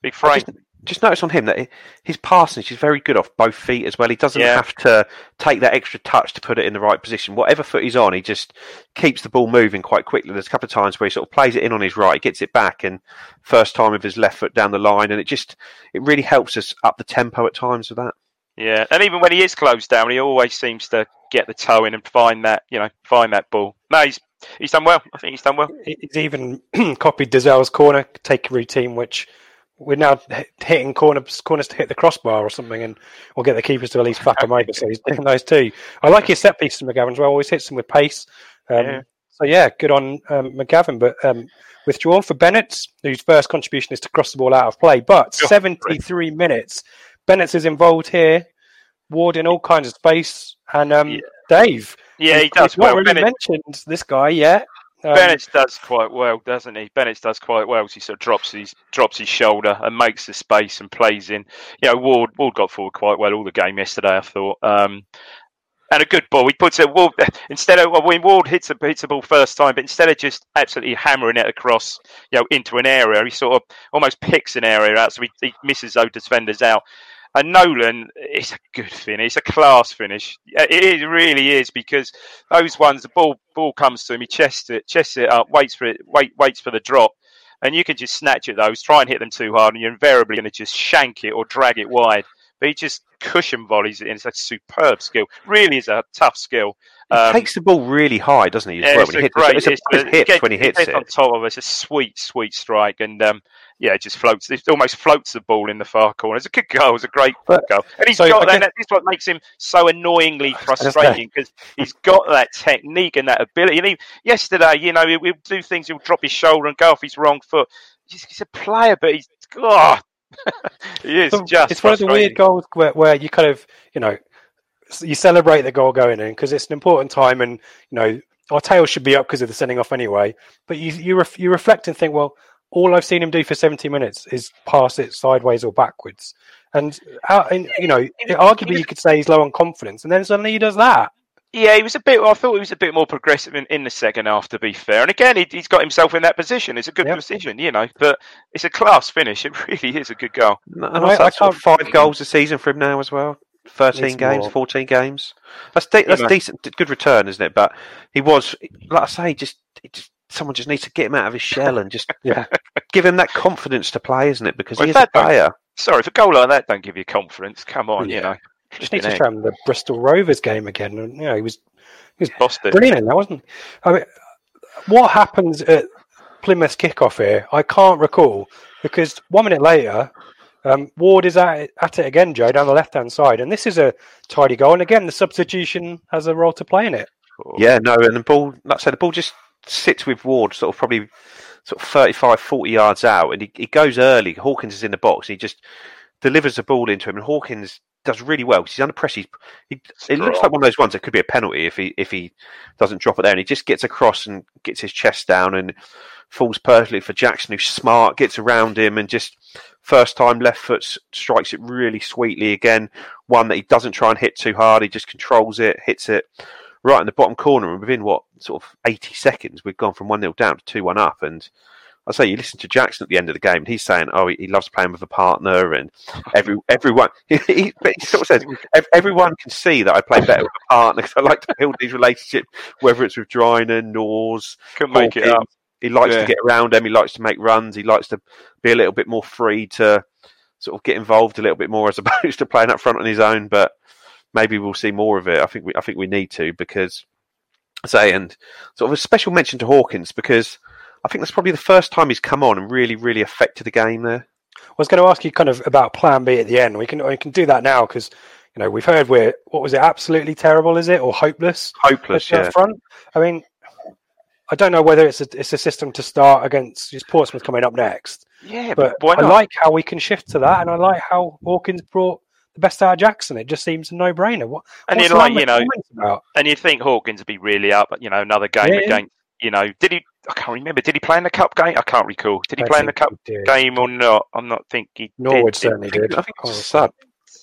big frame. Just, notice on him that his passing is very good off both feet as well. He doesn't Yeah. have to take that extra touch to put it in the right position. Whatever foot he's on, he just keeps the ball moving quite quickly. There's a couple of times where he sort of plays it in on his right, gets it back, and first time with his left foot down the line, and it just it really helps us up the tempo at times with that. Yeah, and even when he is closed down, he always seems to get the toe in and find that you know find that ball. No, he's he's done well. I think he's done well. he's even copied Dozzell's corner take routine, which we're now hitting corners corners to hit the crossbar or something, and we'll get the keepers to at least fuck them over. So he's doing those too. I like his set pieces, McGavin as well. Always hits them with pace. Um, Yeah. So yeah, good on um, McGavin, but um, withdrawn for Bennett, whose first contribution is to cross the ball out of play. But Oh, 73 minutes, Bennett is involved here, Ward in all kinds of space, and um, Yeah. Dave. Yeah, he does not well. really Bennett, mentioned this guy yet. Um, Bennett does quite well, doesn't he? Bennett does quite well. He sort of drops his drops his shoulder and makes the space and plays in. You know, Ward Ward got forward quite well all the game yesterday. I thought. Um, and a good ball. He puts it Ward instead of when Ward hits a hits the ball first time, but instead of just absolutely hammering it across, you know, into an area, he sort of almost picks an area out, so he, he misses those defenders out. And Nolan, it's a good finish, it's a class finish. It really is because those ones, the ball ball comes to him, he chests it, chests it up, waits for it, wait, waits for the drop, and you can just snatch at those, try and hit them too hard, and you're invariably going to just shank it or drag it wide. But he just cushion volleys it in. It's a superb skill. Really is a tough skill. He Um, takes the ball really high, doesn't he? As yeah, well, it's when he hits, great. it's a, it's when he hits it. on top of it. It's a sweet, sweet strike, and um, yeah, it just floats. It almost floats the ball in the far corner. It's a good goal. It's a great But- goal, and he's so got that. guess- This is what makes him so annoyingly frustrating because he's got that technique and that ability. And he, yesterday, you know, he, he'll do things. He'll drop his shoulder and go off his wrong foot. He's, he's a player, but he's oh, he is So just. it's one of the weird goals where, where you kind of you know you celebrate the goal going in because it's an important time and you know our tails should be up because of the sending off anyway but you you, ref, you reflect and think well all I've seen him do for 70 minutes is pass it sideways or backwards and, how, and you know arguably you could say he's low on confidence and then suddenly he does that Yeah, he was a bit. I thought he was a bit more progressive in, in the second half. To be fair, and again, he, he's got himself in that position. It's a good Yep. position, you know. But it's a class finish. It really is a good goal. And I- also, I that's can't- five goals a season for him now as well. Thirteen It's games, more. fourteen games. That's de- that's know. decent, good return, isn't it? But he was, like I say, just, just someone just needs to get him out of his shell and just yeah give him that confidence to play, isn't it? Because Well, he if is a that don't- player. Sorry, if a goal like that don't give you confidence, come on, you know. Just need to Flipping show him the Bristol Rovers game again. And, you know, he was he was Bossed it. brilliant in that, wasn't he? I mean, what happens at Plymouth's kickoff here? I can't recall because one minute later, um, Ward is at it, at it again, Joe, down the left hand side, and this is a tidy goal. And again, the substitution has a role to play in it. Yeah, no, and the ball, like I said, the ball just sits with Ward, sort of probably sort of 35, 40 yards out, and he, he goes early. Hawkins is in the box, and he just delivers the ball into him, and Hawkins does really well because he's under pressure. He's, he, it looks like one of those ones that could be a penalty if he if he doesn't drop it there, and he just gets across and gets his chest down and falls perfectly for Jackson, who's smart, gets around him, and just first time left foot strikes it really sweetly again. One that he doesn't try and hit too hard, he just controls it, hits it right in the bottom corner, and within what sort of eighty seconds, we've gone from one 0 down to two one up, and. I say you listen to Jackson at the end of the game, and he's saying, "Oh, he, he loves playing with a partner, and every everyone." He, he, but he sort of says, "Everyone can see that I play better with a partner because I like to build these relationships, whether it's with Drinan, Nors, Couldn't make it up. He likes Yeah. to get around them. He likes to make runs. He likes to be a little bit more free to sort of get involved a little bit more as opposed to playing up front on his own. But maybe we'll see more of it. I think we, I think we need to because say and sort of a special mention to Hawkins because I think that's probably the first time he's come on and really, really affected the game there. I was going to ask you kind of about Plan B at the end. We can we can do that now because you know we've heard we're what was it absolutely terrible is it or hopeless? Hopeless, yeah. front. I mean, I don't know whether it's a it's a system to start against just Portsmouth coming up next. Yeah, but why I like how we can shift to that, and I like how Hawkins brought best out of Jackson. It just seems a no brainer. What And you like, you know, about? and you think Hawkins would be really up, you know, another game Yeah, against, you know, did he? I can't remember. Did he play in the cup game? I can't recall. Did he I play in the cup game or not? I'm not think he Norwood did. certainly did. I think it was sub.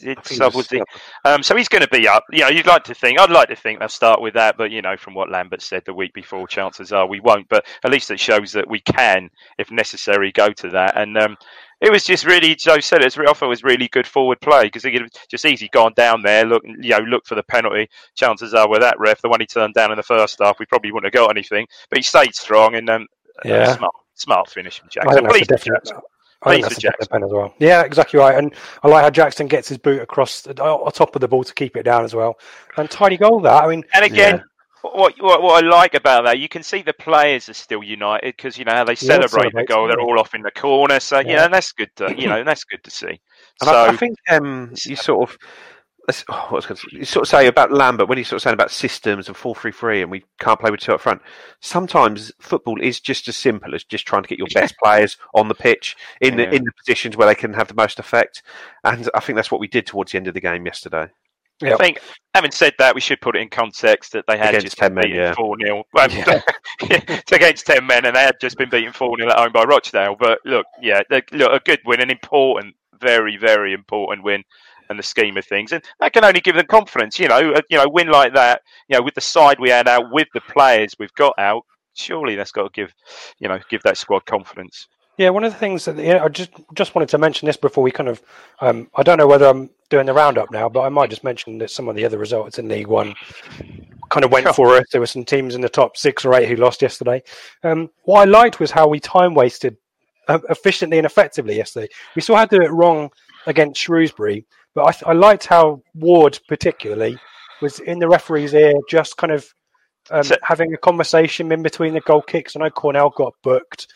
Did I think it sub, was was he? Um, so he's going to be up. You know, you'd like to think. I'd like to think they'll start with that, but you know, from what Lambert said the week before, chances are we won't. But at least it shows that we can, if necessary, go to that. And um, it was just really, Joe said it. it's re- I thought it was really good forward play because he could have just easy gone down there, look, you know, look for the penalty. Chances are with that ref, the one he turned down in the first half, we probably wouldn't have got anything. But he stayed strong and um, Yeah. smart, smart finish from Jackson. Please. Jackson. I think that's definite pen as well. Yeah, exactly right. And I like how Jackson gets his boot across the on top of the ball to keep it down as well. And tidy goal that. I mean, And again, what, what what I like about that, you can see the players are still united because you know how they celebrate the goal. They're all off in the corner, so you Yeah. know that's good. To, you know, that's good to see. And so I, I think um, you sort of oh, what I you sort of say about Lambert when he's sort of saying about systems and four three three and we can't play with two up front. Sometimes football is just as simple as just trying to get your best players on the pitch in Yeah. the in the positions where they can have the most effect. And I think that's what we did towards the end of the game yesterday. I think, having said that, we should put it in context that they had Against just 10 been men, beaten yeah. 4 0. it's against 10 men, and they had just been beaten 4 0 at home by Rochdale. But look, yeah, they- look, a good win, an important, very, very important win in the scheme of things. And that can only give them confidence. You know, a, you know, win like that, you know, with the side we had out, with the players we've got out, surely that's got to give, you know, give that squad confidence. Yeah, one of the things that yeah, I just just wanted to mention this before we kind of um, I don't know whether I'm doing the roundup now, but I might just mention that some of the other results in League One kind of went for us. There were some teams in the top six or eight who lost yesterday. Um, what I liked was how we time wasted uh, efficiently and effectively yesterday. We still had to do it wrong against Shrewsbury, but I, th- I liked how Ward particularly was in the referee's ear, just kind of um, So- having a conversation in between the goal kicks. I know Cornell got booked.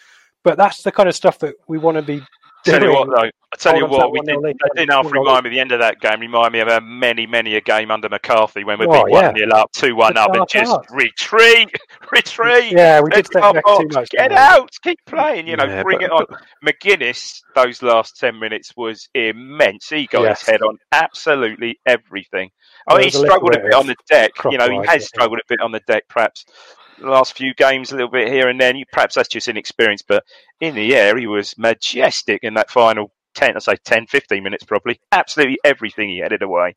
But that's the kind of stuff that we want to be Tell you what, though, I tell you Hold on what, we that did, 1-0 lead. that didn't half remind me. The end of that game remind me of a many, many a game under McCarthy when we Oh, beat yeah. one nil up, two one up, and just arts. retreat, retreat. Yeah, we did Let's step back too much, Get didn't we? out, keep playing. You know, Yeah, bring but- it on. McGuinness, those last ten minutes was immense. He got Yes. his head on absolutely everything. Oh, I mean, he was a struggled a bit bit on the deck. You know, he has struggled a bit on the deck, perhaps the last few games, a little bit here and then. You- Perhaps that's just inexperience, but in the air, he was majestic in that final 10, I say 10, 15 minutes probably. Absolutely everything he headed away.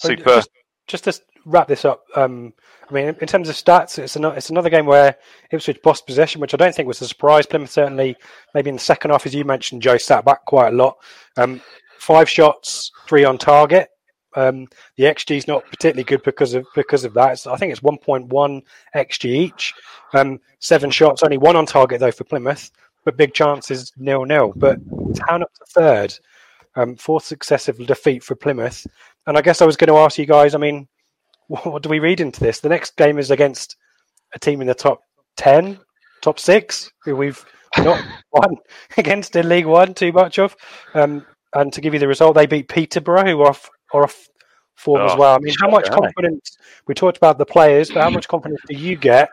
Super. Just, just to wrap this up, um, I mean, in terms of stats, it's another, it's another game where Ipswich lost possession, which I don't think was a surprise. Plymouth certainly, maybe in the second half, as you mentioned, Joe sat back quite a lot. Um, five shots, three on target. Um, the XG is not particularly good because of because of that. I think it's 1.1 XG each. Um, seven shots, only one on target though for Plymouth, but big chances nil nil. But Town up to third. um, fourth successive defeat for Plymouth. And I guess I was going to ask you guys. I mean, what, what do we read into this? The next game is against a team in the top ten, top six, who we've not won against in League One too much of. Um, and to give you the result, they beat Peterborough, who are off, are off form as Oh, well. I mean, how much shocker, aren't they? confidence? We talked about the players, but how much confidence do you get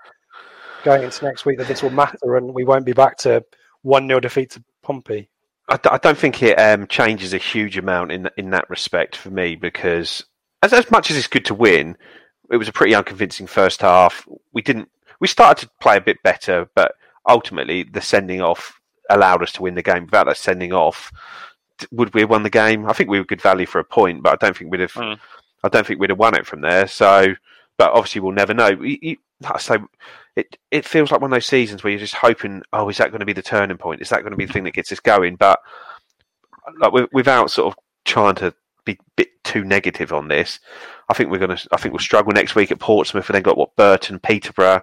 going into next week that this will matter and we won't be back to one 0 defeat to Pompey? I, d- I don't think it um, changes a huge amount in in that respect for me because as as much as it's good to win, it was a pretty unconvincing first half. We didn't. We started to play a bit better, but ultimately the sending off allowed us to win the game. Without that sending off, would we have won the game? I think we were good value for a point, but I don't think we'd have. Mm. I don't think we'd have won it from there. So, but obviously we'll never know. You, you, say, it it feels like one of those seasons where you're just hoping, oh, is that going to be the turning point? Is that going to be the thing that gets us going? But like without sort of trying to be a bit too negative on this, I think we're going to. I think we'll struggle next week at Portsmouth, and then got what Burton, Peterborough.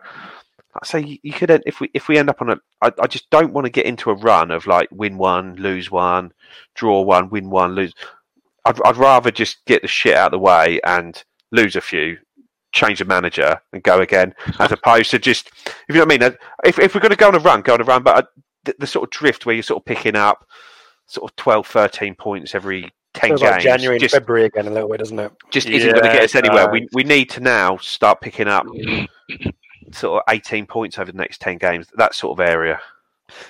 I say you, you could end- if we if we end up on a. I, I just don't want to get into a run of like win one, lose one, draw one, win one, lose. I'd I'd rather just get the shit out of the way and lose a few, change the manager and go again, as opposed to just if you know what I mean. uh, If if we're going to go on a run, go on a run, but uh, the, the sort of drift where you're sort of picking up sort of 12, 13 points every ten games, like January and just February again a little bit, doesn't it? just isn't going to get us anywhere. uh, We we need to now start picking up sort of eighteen points over the next ten games. That sort of area.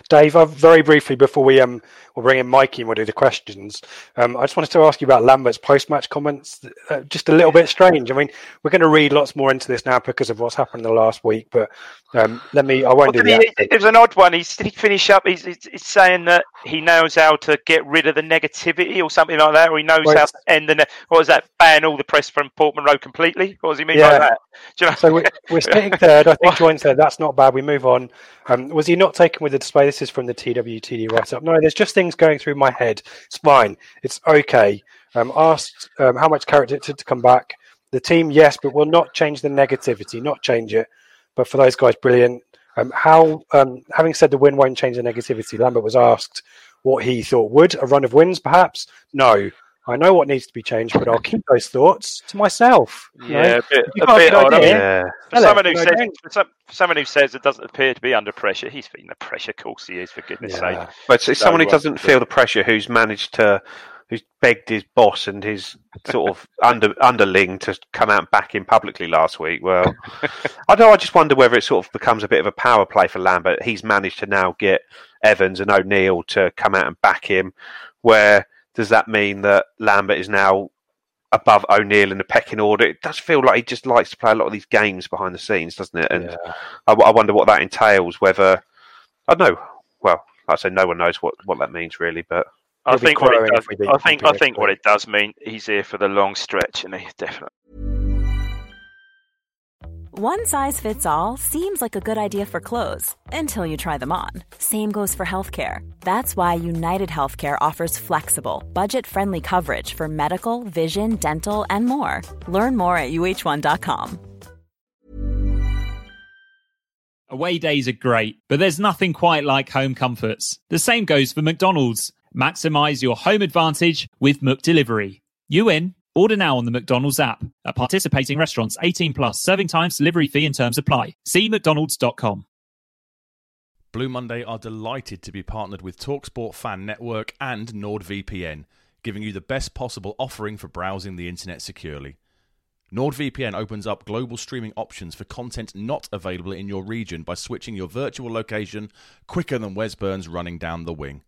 Dave, uh, very briefly before we um we'll bring in Mikey and we'll do the questions. Um, I just wanted to ask you about Lambert's post-match comments. Uh, just a little bit strange. I mean, we're going to read lots more into this now because of what's happened in the last week. But um, let me. I won't Well, do that. he, it was an odd one. He's, did he finish up? He's, he's, he's saying that he knows how to get rid of the negativity or something like that, or he knows Well, how to end the. Ne- what was that? Ban all the press from Portman Road completely? What does he mean Yeah. by that? You know? So we're, we're sitting third. I think Join said that's not bad. We move on. Um, was he not taken with the This is from the TWTD write up. No, there's just things going through my head. It's fine. It's okay. Um, asked um, how much character to, to come back. The team, yes, but will not change the negativity. Not change it. But for those guys, brilliant. Um, how, um, having said the win won't change the negativity, Lambert was asked what he thought would a run of wins, perhaps. No, I know what needs to be changed, but I'll keep those thoughts to myself. you know? Yeah, a bit, a bit odd. I idea. mean, Yeah. for someone who says for, some, someone who says it doesn't appear to be under pressure, he's feeling the pressure. Of course, he is. For goodness' Yeah. sake. But it's someone who uh, doesn't feel the pressure, who's managed to, who's begged his boss and his sort of under underling to come out and back him publicly last week. Well, I don't. know, I just wonder whether it sort of becomes a bit of a power play for Lambert. He's managed to now get Evans and O'Neill to come out and back him. Where does that mean that Lambert is now above O'Neill in the pecking order? It does feel like he just likes to play a lot of these games behind the scenes, doesn't it? And I, I wonder what that entails. Whether I don't know. Well, like I say no one knows what, what that means really, but I think what it does. if we beat I think. I think what it does mean he's here for the long stretch, and he definitely. One size fits all seems like a good idea for clothes until you try them on. Same goes for healthcare. That's why United Healthcare offers flexible, budget friendly coverage for medical, vision, dental, and more. Learn more at uh1.com. Away days are great, but there's nothing quite like home comforts. The same goes for McDonald's. Maximize your home advantage with McDelivery. You in? Order now on the McDonald's app. At participating restaurants, 18 plus, serving times, delivery fee and terms apply. See McDonald's.com. Blue Monday are delighted to be partnered with Talksport Fan Network and NordVPN, giving you the best possible offering for browsing the internet securely. NordVPN opens up global streaming options for content not available in your region by switching your virtual location quicker than Wes Burns running down the wing.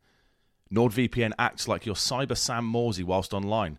NordVPN acts like your cyber Sam Morsy whilst online,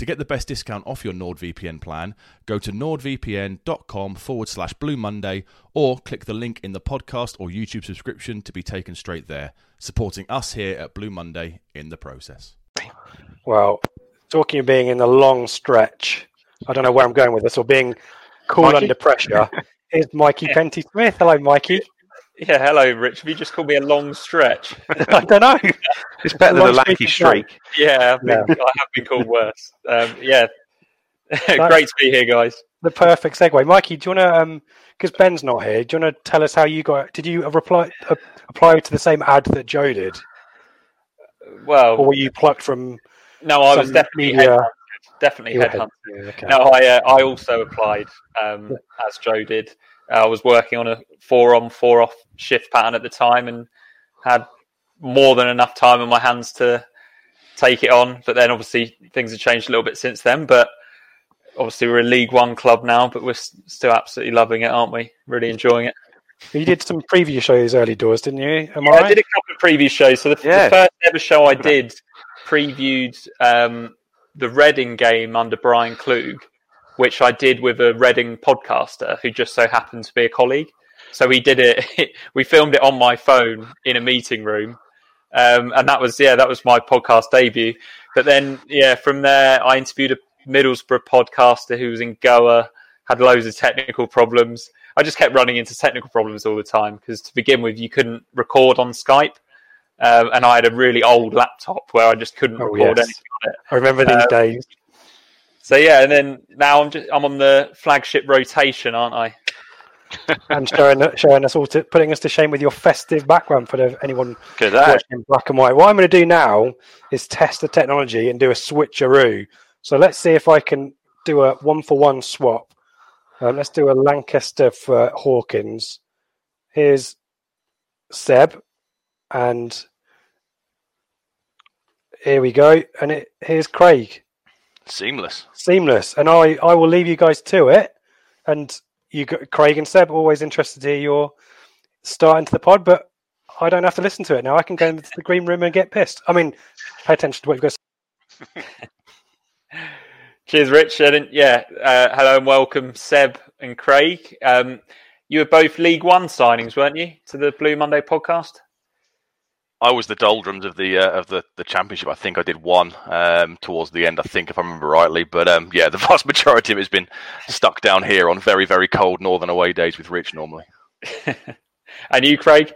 To get the best discount off your NordVPN plan, go to nordvpn.com forward slash Blue Monday or click the link in the podcast or YouTube subscription to be taken straight there, supporting us here at Blue Monday in the process. Well, talking of being in the long stretch, I don't know where I'm going with this, or being cool Mikey? under pressure. is Mikey Penty Smith. Hello, Mikey. Yeah, hello, Rich. Have you just called me a long stretch? I don't know. It's better than a lanky streak. Yeah, I've been, Yeah. I have been called worse. Um, yeah, great to be here, guys. The perfect segue, Mikey. Do you want to? Um, because Ben's not here. Do you want to tell us how you got? Did you reply uh, apply to the same ad that Joe did, Well, or were you plucked from? no, I was definitely media- headhunted. Definitely You were headhunted. head- yeah, okay. No, I uh, I also applied um, as Joe did. I was working on a four on four off shift pattern at the time and had more than enough time on my hands to take it on. But then obviously things have changed a little bit since then. But obviously we're a League One club now, but we're still absolutely loving it, aren't we? Really enjoying it. You did some preview shows early doors, didn't you? Am Yeah, I I did a couple of preview shows. So the, Yeah. the first ever show I did previewed um, the Reading game under Bryan Klug, which I did with a Reading podcaster who just so happened to be a colleague. So we did it. we filmed it on my phone in a meeting room, um, and that was yeah, that was my podcast debut. But then yeah, from there I interviewed a Middlesbrough podcaster who was in Goa, had loads of technical problems. I just kept running into technical problems all the time because to begin with, you couldn't record on Skype. Um, and I had a really old laptop where I just couldn't Oh, record yes. anything on it. I remember these Um, days. So yeah, and then now I'm just I'm on the flagship rotation, aren't I? and showing showing us all to putting us to shame with your festive background for the, anyone Good watching in black and white. What I'm going to do now is test the technology and do a switcheroo. So let's see if I can do a one for one swap. Um, let's do a Lancaster for Hawkins. Here's Seb, and here we go. And it here's Craig. Seamless. Seamless. And I, I will leave you guys to it. And you, Craig and Seb, always interested to hear your start into the pod, but I don't have to listen to it now. I can go into the green room and get pissed. I mean, pay attention to what you've got. to Cheers, Rich. And yeah, uh, hello and welcome, Seb and Craig. Um, you were both League One signings, weren't you, to the Blue Monday podcast? I was the doldrums of the uh, of the, the championship. I think I did one um, towards the end. I think if I remember rightly, but um, yeah, the vast majority of it has been stuck down here on very very cold northern away days with Rich normally. and you, Craig?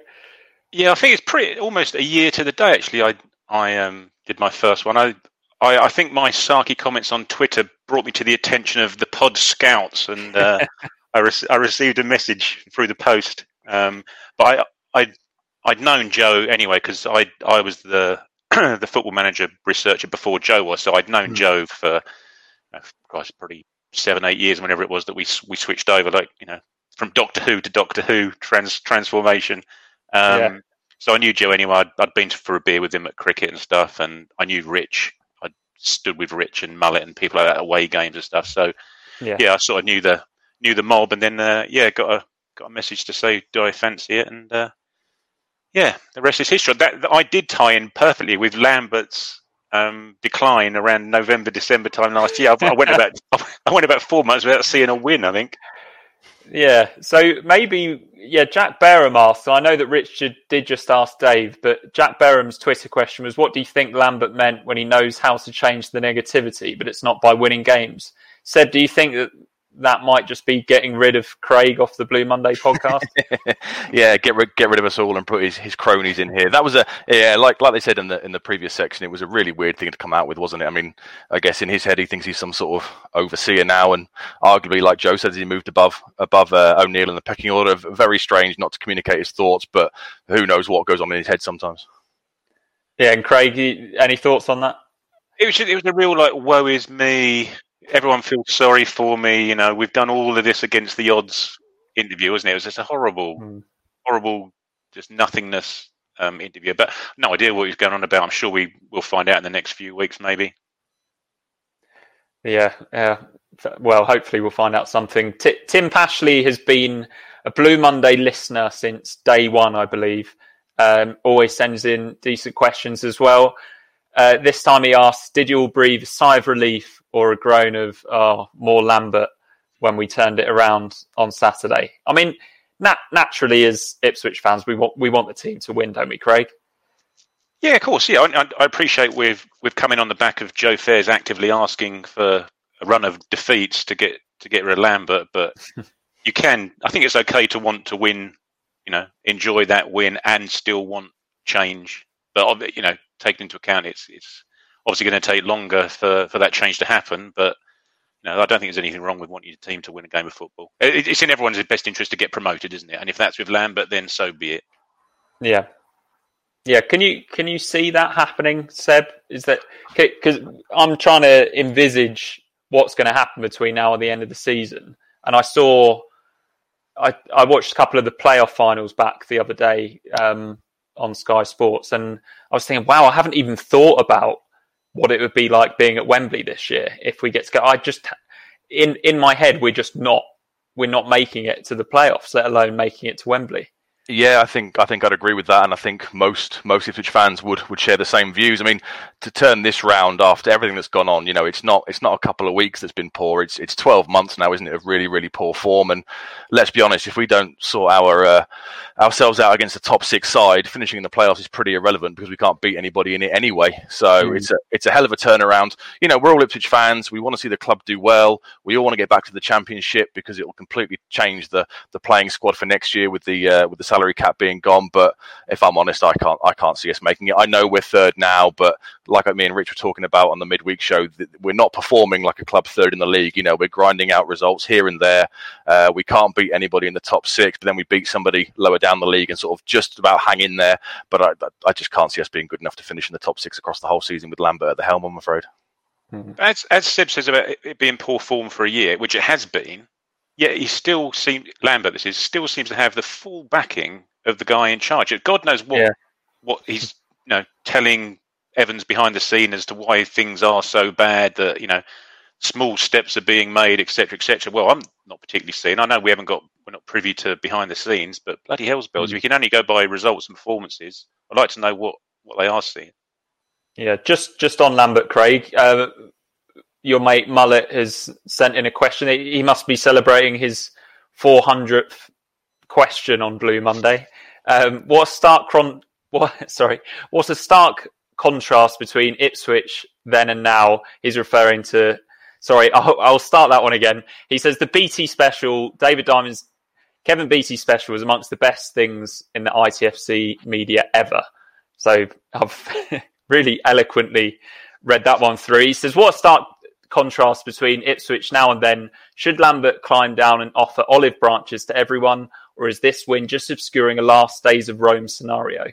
Yeah, I think it's pretty almost a year to the day. Actually, I I um, did my first one. I, I I think my sarky comments on Twitter brought me to the attention of the Pod Scouts, and uh, I, re- I received a message through the post. Um, but I I I'd known Joe anyway because I I was the the football manager researcher before Joe was, so I'd known Joe for uh, gosh, probably seven eight years, whenever it was that we we switched over, like you know from Doctor Who to Doctor Who trans transformation. Um, Yeah. So I knew Joe anyway. I'd, I'd been for a beer with him at cricket and stuff, and I knew Rich. I stood with Rich and Mullet and people like that at away games and stuff. So Yeah. yeah, I sort of knew the knew the mob, and then uh, yeah, got a got a message to say, do I fancy it? And uh, yeah, the rest is history. That, I did tie in perfectly with Lambert's um, decline around November December time last year. I, I went about I went about four months without seeing a win. I think. Yeah, so maybe yeah, Jack Barham asked. I know that Richard did just ask Dave, but Jack Barham's Twitter question was, "What do you think Lambert meant when he knows how to change the negativity, but it's not by winning games?" Seb, do you think that that might just be getting rid of Craig off the Blue Monday podcast? yeah, get rid get rid of us all and put his, his cronies in here. That was a yeah, like like they said in the in the previous section, it was a really weird thing to come out with, wasn't it? I mean, I guess in his head he thinks he's some sort of overseer now, and arguably, like Joe says, he moved above above uh, O'Neill in the pecking order. Very strange not to communicate his thoughts, but who knows what goes on in his head sometimes. yeah, and Craig, any thoughts on that? It was it was a real like woe is me. Everyone feels sorry for me. You know, we've done all of this against the odds interview, wasn't it? It was just a horrible, horrible, just nothingness um, interview. But no idea what he's going on about. I'm sure we will find out in the next few weeks, maybe. Yeah, yeah. Well, hopefully we'll find out something. T- Tim Pashley has been a Blue Monday listener since day one, I believe. Um, always sends in decent questions as well. Uh, this time he asked, "Did you all breathe a sigh of relief or a groan of oh, more Lambert when we turned it around on Saturday?" I mean, nat- naturally, as Ipswich fans, we want we want the team to win, don't we, Craig? Yeah, of course. Yeah, I, I- I appreciate we've we've come in on the back of Joe Fairs actively asking for a run of defeats to get to get rid of Lambert, but you can. I think it's okay to want to win, you know, enjoy that win and still want change. But you know, taking into account it's it's obviously going to take longer for, for that change to happen. But you know, I don't think there's anything wrong with wanting your team to win a game of football. It, it's in everyone's best interest to get promoted, isn't it? And if that's with Lambert, then so be it. Yeah. Yeah, can you can you see that happening, Seb? Is that because I'm trying to envisage what's going to happen between now and the end of the season, and I saw, I I watched a couple of the playoff finals back the other day um, on Sky Sports, and I was thinking, wow, I haven't even thought about what it would be like being at Wembley this year if we get to go. I just in in my head, we're just not we're not making it to the playoffs, let alone making it to Wembley. Yeah, I think I think I'd agree with that, and I think most most Ipswich fans would, would share the same views. I mean, to turn this round after everything that's gone on, you know, it's not it's not a couple of weeks that's been poor. It's it's twelve months now, isn't it, of really really poor form. And let's be honest, if we don't sort our uh, ourselves out against the top six side, finishing in the playoffs is pretty irrelevant because we can't beat anybody in it anyway. So Mm. it's a it's a hell of a turnaround. You know, we're all Ipswich fans. We want to see the club do well. We all want to get back to the championship because it will completely change the the playing squad for next year with the uh, with the salary cap being gone. But if I'm honest, I can't I can't see us making it. I know we're third now, but like me and Rich were talking about on the midweek show, we're not performing like a club third in the league. You know, we're grinding out results here and there. Uh, we can't beat anybody in the top six, but then we beat somebody lower down the league and sort of just about hang in there. But I, I just can't see us being good enough to finish in the top six across the whole season with Lambert at the helm. I'm afraid. As as Seb says about it being poor form for a year, which it has been, yet he still seems Lambert. This is still seems to have the full backing of the guy in charge. God knows what what he's you know telling Evans behind the scene as to why things are so bad that you know small steps are being made, etc., etc. Well, I'm not particularly seeing. I know we haven't got we're not privy to behind the scenes, but bloody hell's bells, Mm. we can only go by results and performances. I'd like to know what what they are seeing. Yeah, just just on Lambert, Craig. Uh, your mate Mullet has sent in a question. He must be celebrating his 400th question on Blue Monday. Um, what a stark cron- what sorry, what's a stark contrast between Ipswich then and now? He's referring to. Sorry, I'll, I'll start that one again. He says the BT special, David Diamond's Kevin Beattie special was amongst the best things in the ITFC media ever. So I've really eloquently read that one through. He says, What a stark contrast between Ipswich now and then. Should Lambert climb down and offer olive branches to everyone, or is this win just obscuring a last days of Rome scenario?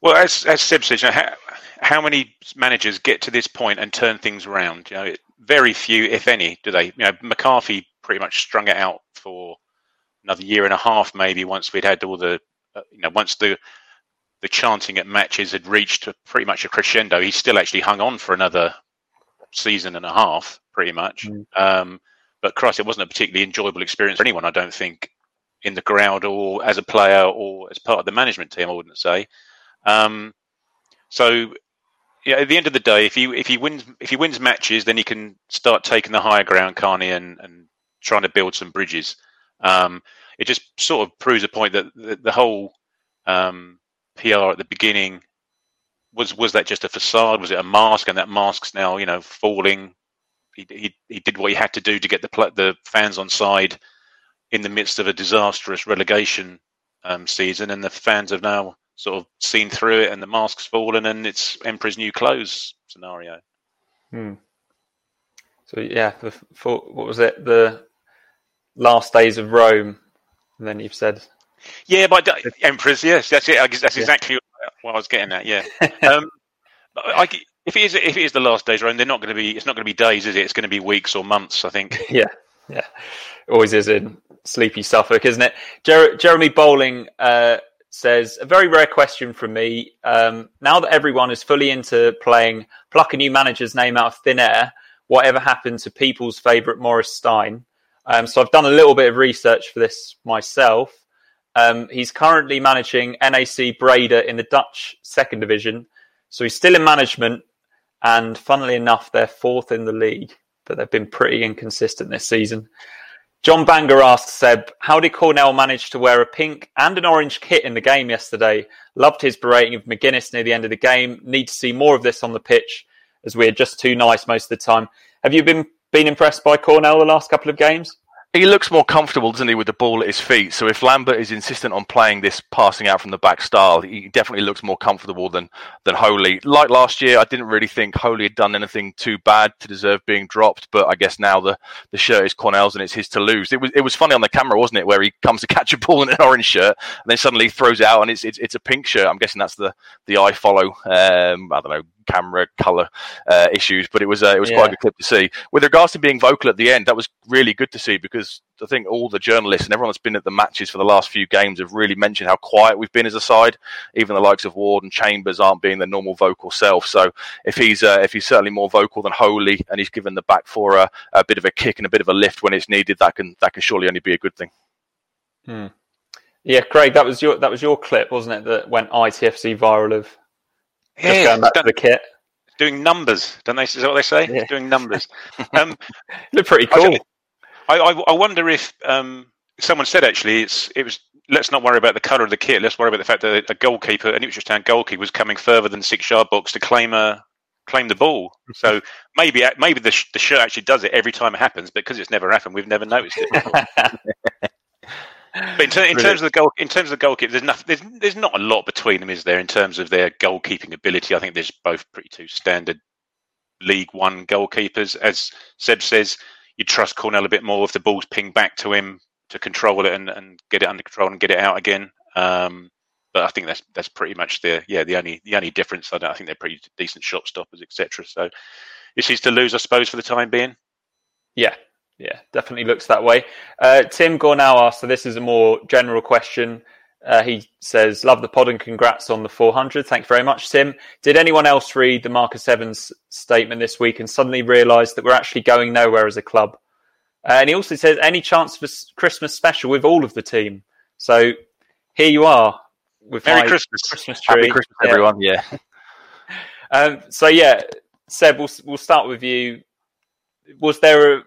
Well, as as Seb says, you know, how, how many managers get to this point and turn things around? You know, very few, if any, do they. You know, McCarthy pretty much strung it out for another year and a half, maybe once we'd had all the, uh, you know, once the the chanting at matches had reached a, pretty much a crescendo. He still actually hung on for another season and a half, pretty much. Um, but Christ, it wasn't a particularly enjoyable experience for anyone, I don't think, in the ground or as a player or as part of the management team. I wouldn't say. Um, so, yeah, at the end of the day, if he if he wins if he wins matches, then he can start taking the higher ground, can't and, and trying to build some bridges. Um, it just sort of proves a point that the, the whole um, PR at the beginning was was that just a facade? Was it a mask? And that mask's now you know falling. He he, he did what he had to do to get the the fans on side in the midst of a disastrous relegation um, season, and the fans have now sort of seen through it, and the mask's fallen, and it's Emperor's new clothes scenario. Hmm. So yeah, the, for, what was it? The last days of Rome, and then you've said Yeah, but Emperors, yes, that's it. I guess That's Yeah. exactly what I was getting at. Yeah. um, I, if it is, if it is the last days run, they're not going to be. It's not going to be days, is it? It's going to be weeks or months. I think. Yeah, yeah, always is in sleepy Suffolk, isn't it? Jer- Jeremy Bowling uh, says a very rare question from me. Um, now that everyone is fully into playing, pluck a new manager's name out of thin air. Whatever happened to people's favourite Maurice Steijn? Um, so I've done a little bit of research for this myself. Um, he's currently managing NAC Breda in the Dutch second division. So he's still in management, and funnily enough, they're fourth in the league, but they've been pretty inconsistent this season. John Banger asked Seb, how did Cornell manage to wear a pink and an orange kit in the game yesterday? Loved his berating of McGuinness near the end of the game. Need to see more of this on the pitch, as we're just too nice most of the time. Have you been been impressed by Cornell the last couple of games? He looks more comfortable, doesn't he, with the ball at his feet? So if Lambert is insistent on playing this passing out from the back style, he definitely looks more comfortable than than Holy. Like last year, I didn't really think Holy had done anything too bad to deserve being dropped, but I guess now the, the shirt is Cornell's and it's his to lose. It was it was funny on the camera, wasn't it, where he comes to catch a ball in an orange shirt and then suddenly throws it out and it's it's, it's a pink shirt. I'm guessing that's the the I follow. Um, I don't know camera color uh, issues, but it was uh, it was quite a good clip to see. With regards to being vocal at the end, that was really good to see because I think all the journalists and everyone that's been at the matches for the last few games have really mentioned how quiet we've been as a side. Even the likes of Ward and Chambers aren't being their normal vocal self. So if he's uh, if he's certainly more vocal than Holy and he's given the back four a, a bit of a kick and a bit of a lift when it's needed, that can that can surely only be a good thing. Hmm. Yeah, Craig, that was your that was your clip, wasn't it? That went ITFC viral of just Yeah, going back to the kit. Doing numbers, don't they? Is that what they say? Doing numbers. Um, Look pretty cool. I, I, I wonder if um, someone said actually it's it was let's not worry about the colour of the kit. Let's worry about the fact that a goalkeeper, an Ipswich Town goalkeeper, was coming further than six yard box to claim a claim the ball. So maybe maybe the sh- the shirt actually does it every time it happens, but because it's never happened, we've never noticed it. But in, ter- in terms of the goal, in terms of the goalkeeper, there's nothing. There's, there's not a lot between them, is there? In terms of their goalkeeping ability, I think there's both pretty two standard League One goalkeepers. As Seb says, you trust Cornell a bit more if the ball's pinged back to him to control it and, and get it under control and get it out again. Um, but I think that's that's pretty much the yeah the only the only difference. I don't. I think they're pretty decent shot stoppers, etc. So it's his to lose, I suppose, for the time being. Yeah, yeah, definitely looks that way. Uh, Tim Gornow asked, so this is a more general question. Uh, he says, Love the pod and congrats on the 400. Thank you very much, Tim. Did anyone else read the Marcus Evans statement this week and suddenly realise that we're actually going nowhere as a club? Uh, and he also says, Any chance for Christmas special with all of the team? So here you are with Merry Christmas. Christmas tree. Happy Christmas, Yeah. everyone. Yeah. Um, so yeah, Seb, we'll we'll start with you. Was there a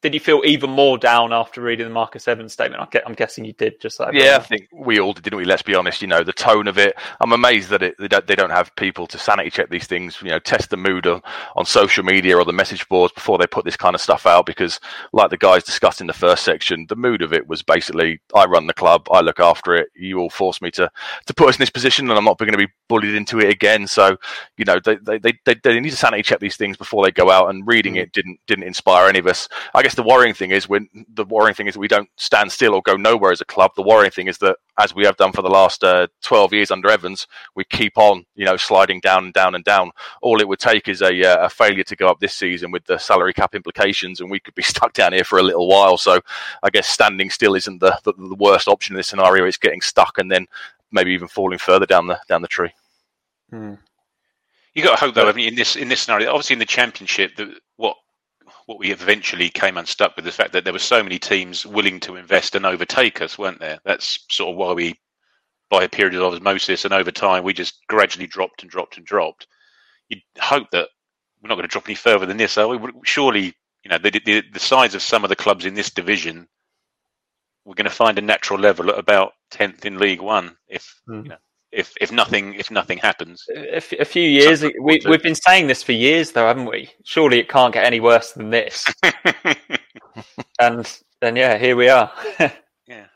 did you feel even more down after reading the Marcus Evans statement? I'm guessing you did. Just like Yeah, I think we all did, didn't we? Let's be honest. You know, the tone of it. I'm amazed that it, they, don't, they don't have people to sanity check these things. You know, test the mood on, on social media or the message boards before they put this kind of stuff out. Because, like the guys discussed in the first section, the mood of it was basically, I run the club, I look after it. You all forced me to to put us in this position, and I'm not going to be bullied into it again. So, you know, they they, they, they, they need to sanity check these things before they go out. And reading hmm. it didn't didn't inspire any of us. I guess the worrying thing is when the worrying thing is we don't stand still or go nowhere as a club. The worrying thing is that as we have done for the last uh, 12 years under Evans, we keep on, you know, sliding down and down and down. All it would take is a, uh, a failure to go up this season with the salary cap implications, and we could be stuck down here for a little while. So I guess standing still isn't the, the, the worst option in this scenario. It's getting stuck and then maybe even falling further down the down the tree. You got to hope though, haven't you, in this in this scenario, obviously in the championship, that what what we eventually came unstuck with the fact that there were so many teams willing to invest and overtake us, weren't there? That's sort of why we, by a period of osmosis and over time, we just gradually dropped and dropped and dropped. You'd hope that we're not going to drop any further than this, are we? Surely, you know, the the, the size of some of the clubs in this division, we're going to find a natural level at about tenth in League One, if hmm. you know, if if nothing if nothing happens. a, f- a few years. We, we've been saying this for years, though, haven't we? Surely it can't get any worse than this. and then, yeah, here we are. yeah.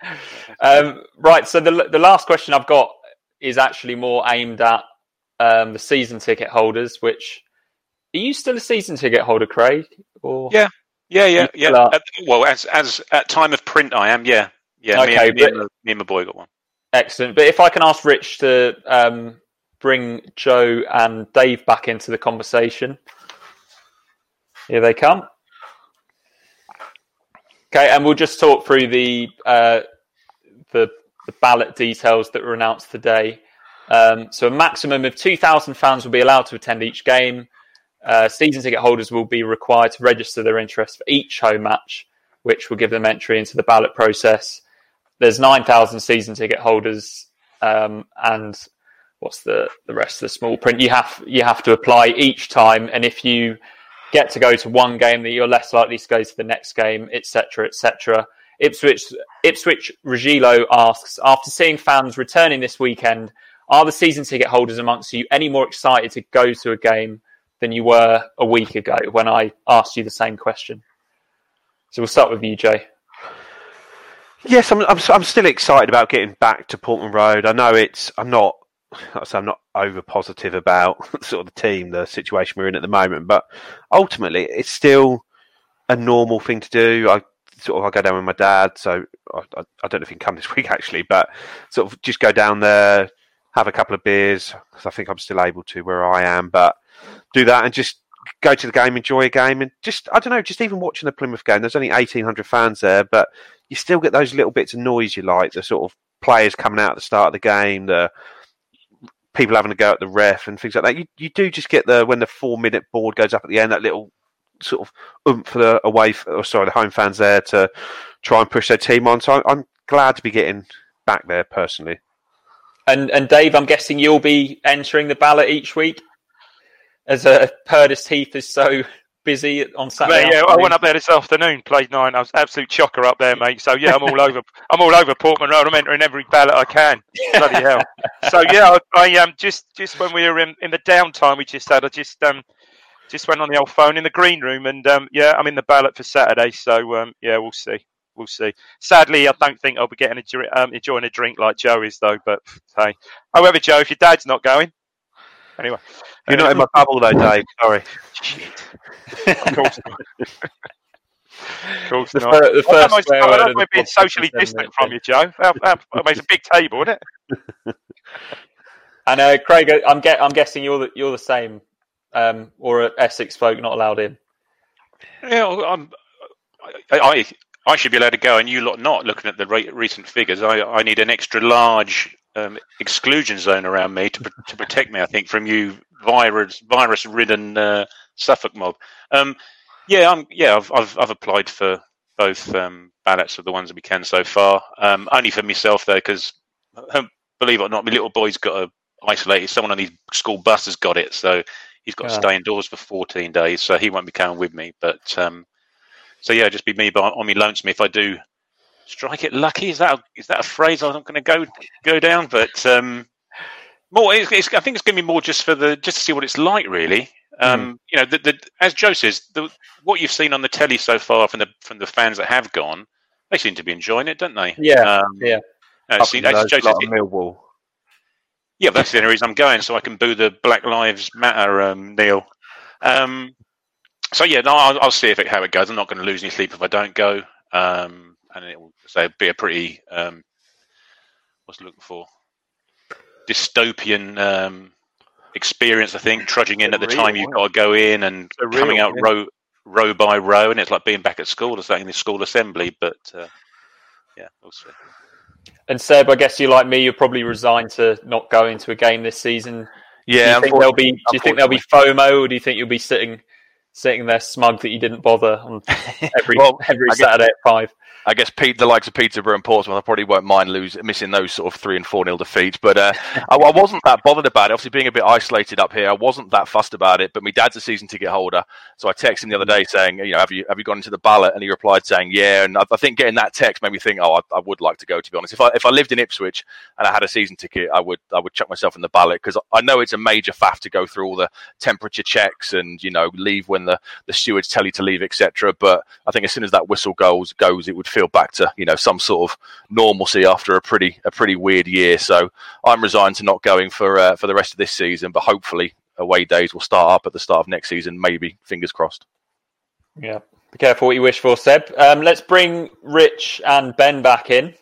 Um, right. So the the last question I've got is actually more aimed at um, the season ticket holders. Which are you still a season ticket holder, Craig? Or Yeah, yeah, yeah, yeah. At- well, as as at time of print, I am. Yeah, yeah. me, Okay, me, and, but- me and my boy got one. Excellent. But if I can ask Rich to um, bring Joe and Dave back into the conversation. Here they come. Okay, and we'll just talk through the uh, the, the ballot details that were announced today. Um, so, a maximum of 2,000 fans will be allowed to attend each game. Uh, season ticket holders will be required to register their interest for each home match, which will give them entry into the ballot process there's 9,000 season ticket holders, um, and what's the, the rest of the small print? You have you have to apply each time, and if you get to go to one game, that you're less likely to go to the next game, etc., etc. Ipswich Ipswich Regilo asks, after seeing fans returning this weekend, are the season ticket holders amongst you any more excited to go to a game than you were a week ago when I asked you the same question? So we'll start with you, Jay. Yes, I'm, I'm. I'm still excited about getting back to Portman Road. I know it's. I'm not. I'm not over positive about sort of the team, the situation we're in at the moment, but ultimately, it's still a normal thing to do. I sort of I go down with my dad, so I, I, I don't know if he can come this week actually, but sort of just go down there, have a couple of beers because I think I'm still able to where I am, but do that and just go to the game, enjoy a game, and just I don't know, just even watching the Plymouth game. There's only 1,800 fans there, but you still get those little bits of noise you like, the sort of players coming out at the start of the game, the people having to go at the ref and things like that. You you do just get the when the four minute board goes up at the end, that little sort of oomph for the away, or sorry, the home fans there to try and push their team on. So I'm glad to be getting back there personally. And and Dave, I'm guessing you'll be entering the ballot each week, as uh, Purdis Heath is so busy on Saturday. Yeah, I went up there this afternoon, played nine. I was absolute chocker up there, mate. So yeah, I'm all over. I'm all over Portman Road. I'm entering every ballot I can. Bloody hell. So yeah, I, I um just just when we were in, in the downtime we just had, I just um just went on the old phone in the green room, and um yeah, I'm in the ballot for Saturday. So um yeah, we'll see. We'll see. Sadly, I don't think I'll be getting a um, enjoying a drink like Joe is though. But hey, however, Joe, if your dad's not going, anyway, You're not in my bubble though, Dave. Sorry. of course not. Of course The not. fir- the first mind- swear I word don't of mind the being socially distant from you, Joe. How- how- I mean, it's a big table, isn't it? And uh, Craig, I'm get, I'm guessing you're the, you're the same, um, or a Essex folk not allowed in. Yeah, I'm, I, I I should be allowed to go, and you lot not. Looking at the re- recent figures, I, I need an extra large um, exclusion zone around me to to protect me. I think from you virus virus ridden uh, Suffolk mob. Um, yeah, I'm yeah. I've I've, I've applied for both um, ballots of the ones that we can so far. Um, only for myself though, because believe it or not, my little boy's got a isolated. Someone on his school bus has got it, so he's got to Ah. stay indoors for 14 days. So he won't be coming with me. But um, so yeah, just be me on me lonesome if I do strike it lucky. Is that a, is that a phrase I'm not going to go go down? But um, more, it's, it's, I think it's going to be more just for the just to see what it's like, really. Um, You know, the, the, as Joe says, the, what you've seen on the telly so far from the from the fans that have gone, they seem to be enjoying it, don't they? Yeah, Um, yeah. Up see, in as Joe says, Millwall. yeah, but that's the only reason I'm going, so I can boo the Black Lives Matter, um, Neil. Um, so yeah, no, I'll, I'll see if it how it goes. I'm not going to lose any sleep if I don't go, um, and it will say be a pretty um, what's it looking for dystopian um, experience. I think trudging in at the time you've got to go in and Surreal, coming out yeah. row row by row, and it's like being back at school or something in the school assembly. But uh, yeah, we'll see. And Seb, I guess you like me, you're probably resigned to not going to a game this season. Yeah, do you think there'll be? Do you think there'll be FOMO, or do you think you'll be sitting sitting there smug that you didn't bother on every Well, every guess- Saturday at five? I guess Pete, the likes of Peterborough and Portsmouth, I probably won't mind lose, missing those sort of three and four nil defeats. But uh, I, I wasn't that bothered about it. Obviously, being a bit isolated up here, I wasn't that fussed about it. But my dad's a season ticket holder, so I texted him the other day saying, you know, have you have you gone into the ballot? And he replied saying, yeah. And I, I think getting that text made me think, oh, I, I would like to go. To be honest, if I if I lived in Ipswich and I had a season ticket, I would I would chuck myself in the ballot because I know it's a major faff to go through all the temperature checks and you know leave when the the stewards tell you to leave, etc. But I think as soon as that whistle goes goes, it would feel back to you know some sort of normalcy after a pretty a pretty weird year. So I'm resigned to not going for uh, for the rest of this season, but hopefully away days will start up at the start of next season. Maybe fingers crossed. Yeah, be careful what you wish for, Seb. Um, let's bring Rich and Ben back in.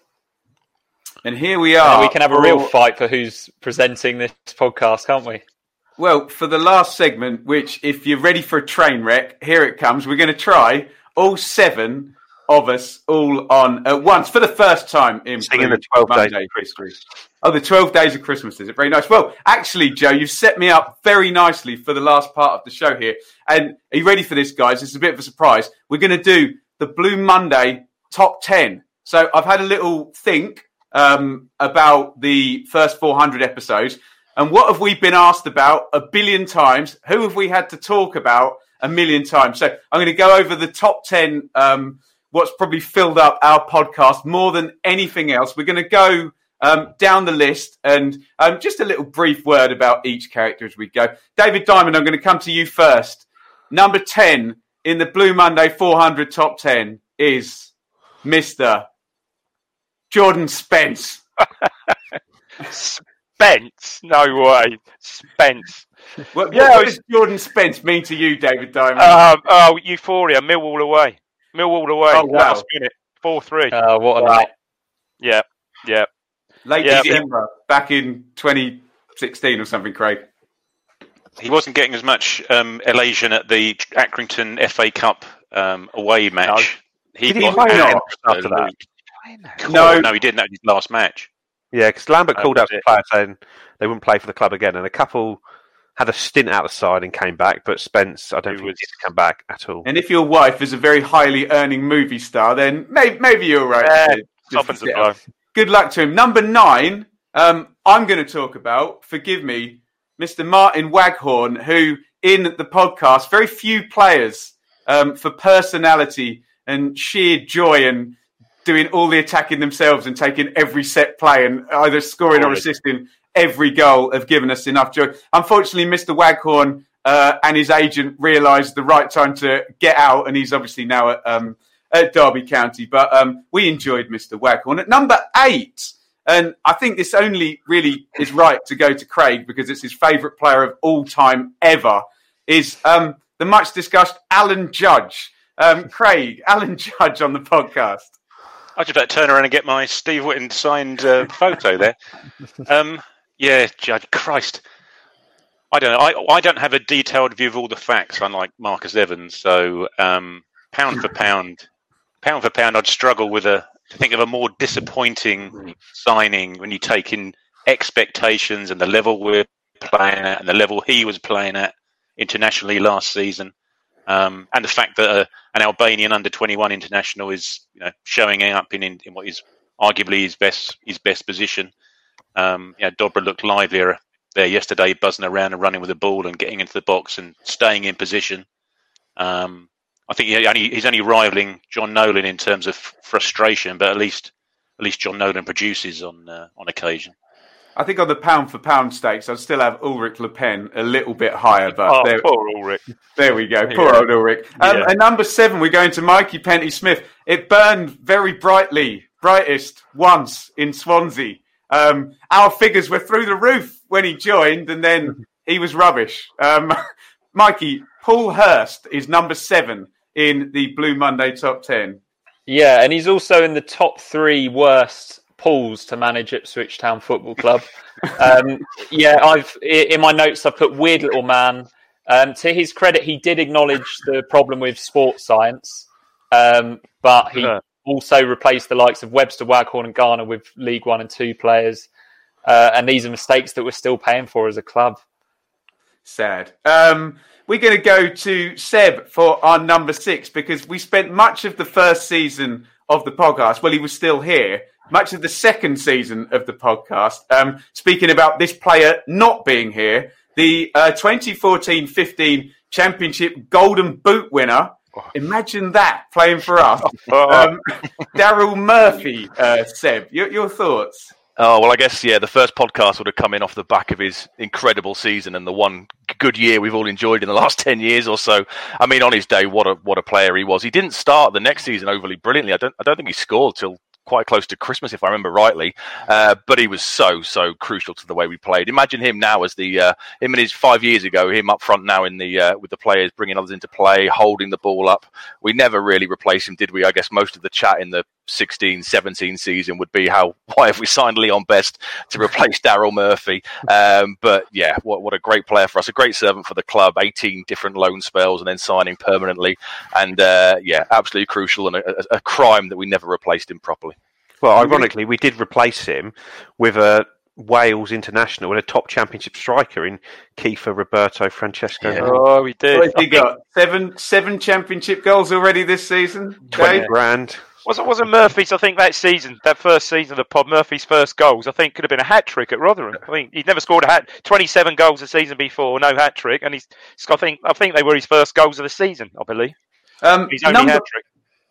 And here we And are. we can have a real fight for who's presenting this podcast, can't we? Well, for the last segment, which if you're ready for a train wreck, here it comes. We're going to try all seven of us all on at once for the first time in Singing the 12 days Monday history. Oh, the 12 days of Christmas, is it? Very nice. Well, actually, Joe, you've set me up very nicely for the last part of the show here. And are you ready for this, guys? It's a bit of a surprise. We're going to do the Blue Monday top 10. So I've had a little think um, about the first 400 episodes. And what have we been asked about a billion times? Who have we had to talk about a million times? So I'm going to go over the top 10, um, what's probably filled up our podcast more than anything else. We're going to go um, down the list and um, just a little brief word about each character as we go. David Diamond, I'm going to come to you first. Number 10 in the Blue Monday 400 top 10 is Mister Jordan Spence. Spence? No way. Spence. What, Yeah, what I does Jordan Spence mean to you, David Diamond? Um, oh, Euphoria. Millwall away. Millwall away. Oh, wow. Last minute. 4 3. Uh, what a Wow. night. Yeah. Yeah. Late yeah. December, back in 2016 or something, Craig. He wasn't getting as much um, elation at the Accrington FA Cup um, away match. Did he got play not after that? Cool. No. no, he didn't. That was his last match. Yeah, because Lambert That called out the it. players saying they wouldn't play for the club again, and a couple had a stint out the side and came back, but Spence, I don't think he did come back at all. And if your wife is a very highly earning movie star, then maybe, maybe you're right. Yeah, to- just to the sit blow. out. Good luck to him. Number nine, um, I'm going to talk about, forgive me, Mr. Martin Waghorn, who in the podcast, very few players um, for personality and sheer joy and doing all the attacking themselves and taking every set play and either scoring or assisting every goal have given us enough joy. Unfortunately, Mr. Waghorn uh, and his agent realised the right time to get out, and he's obviously now at, um, at Derby County. But um, we enjoyed Mr. Waghorn. At number eight, and I think this only really is right to go to Craig because it's his favourite player of all time ever, is um, the much discussed Alan Judge. Um, Craig, Alan Judge on the podcast. I just to turn around and get my Steve Whitton signed uh, photo there. Um, yeah, Judge Christ. I don't know. I, I don't have a detailed view of all the facts, unlike Marcus Evans. So, um, pound for pound, pound for pound, I'd struggle with a to think of a more disappointing signing when you take in expectations and the level we're playing at and the level he was playing at internationally last season. Um, and the fact that uh, an Albanian under twenty one international is you know showing up in, in, in what is arguably his best his best position. Um, yeah, Dobra looked livelier there yesterday, buzzing around and running with the ball and getting into the box and staying in position. Um, I think he only, he's only rivaling Jon Nolan in terms of frustration, but at least at least Jon Nolan produces on uh, on occasion. I think on the pound for pound stakes, I'd still have Ulrich Le Pen a little bit higher, but Oh, there, poor Ulrich. there we go. Poor Yeah. old Ulrich. Um, Yeah. And number seven, we're going to Mikey Penty Smith. It burned very brightly, brightest once in Swansea. Um, our figures were through the roof when he joined, and then he was rubbish. Um, Mikey, Paul Hurst is number seven in the Blue Monday top 10. Yeah, and he's also in the top three worst pools to manage Ipswich Town Football Club. um, yeah, I've in my notes I've put weird little man. Um, to his credit, he did acknowledge the problem with sports science, um, but he Yeah. also replaced the likes of Webster, Waghorn, and Garner with League One and Two players. Uh, and these are mistakes that we're still paying for as a club. Sad. Um, we're going to go to Seb for our number six because we spent much of the first season of the podcast. Well, he was still here. Much of the second season of the podcast, um, speaking about this player not being here, the uh, 2014-15 Championship Golden Boot winner. Imagine that playing for us, um, Daryl Murphy. Uh, Seb, your, your thoughts? Oh well, I guess yeah. The first podcast would have come in off the back of his incredible season and the one good year we've all enjoyed in the last ten years or so. I mean, on his day, what a what a player he was. He didn't start the next season overly brilliantly. I don't I don't think he scored till quite close to Christmas, if I remember rightly. Uh, but he was so so crucial to the way we played. Imagine him now as the uh, him and his five years ago, him up front now in the uh, with the players, bringing others into play, holding the ball up. We never really replaced him, did we? I guess most of the chat in the 16 17 season would be how why have we signed Leon Best to replace Daryl Murphy um, but yeah what, what a great player for us a great servant for the club 18 different loan spells and then signing permanently and uh, yeah absolutely crucial and a, a, a crime that we never replaced him properly Well, ironically, we did replace him with a Wales international and a top championship striker in Kieffer Roberto Francisco. Oh, we did. What has he got? Seven seven championship goals already this season. Twenty Dave? grand. Wasn't wasn't Murphy's? I think that season, that first season of the pod, Murphy's first goals, I think could have been a hat trick at Rotherham. I think he'd never scored a hat, twenty-seven goals a season before, no hat trick, and he's. I think I think they were his first goals of the season. I believe Um, his only number, hat trick.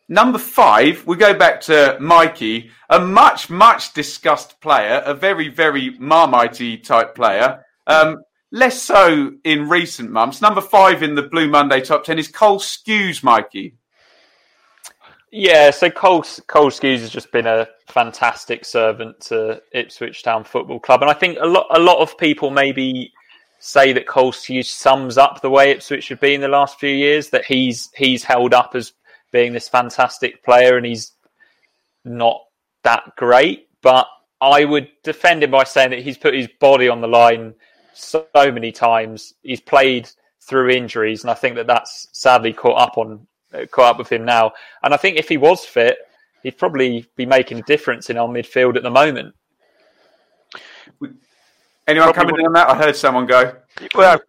number five, we go back to Mikey, a much, much discussed player, a very, very marmitey type player. Um, less so in recent months. Number five in the Blue Monday top 10 is Cole Skuse, Mikey. Yeah, so Cole, Cole has just been a fantastic servant to Ipswich Town Football Club, and I think a lot a lot of people maybe say that Cole Skuse sums up the way Ipswich should be in the last few years. That he's he's held up as being this fantastic player, and he's not that great. But I would defend him by saying that he's put his body on the line so many times. He's played through injuries, and I think that that's sadly caught up on caught up with him now. And I think if he was fit, he'd probably be making a difference in our midfield at the moment. Anyone coming in on that? I heard someone go. Well,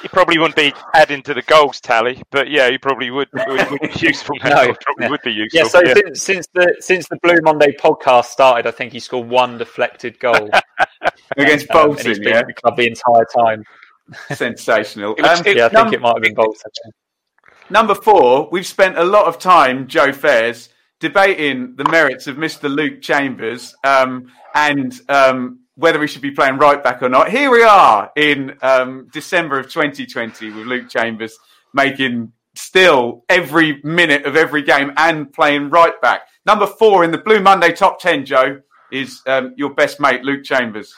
he probably wouldn't be adding to the goals tally, but yeah, he probably would, would, would be useful. Now. No, probably yeah. would be useful. Yeah, so Since, since the since the Blue Monday podcast started, I think he scored one deflected goal Against Um, and Bolton, he's been yeah? at the club the entire time. Sensational. It was- Um, yeah, I think num- it might have been Bolton. Number four, we've spent a lot of time, Joe Fairs, debating the merits of Mr. Luke Chambers um, and um, whether he should be playing right back or not. Here we are in um, December of 2020 with Luke Chambers making still every minute of every game and playing right back. Number four in the Blue Monday top 10, Joe, is um, your best mate, Luke Chambers.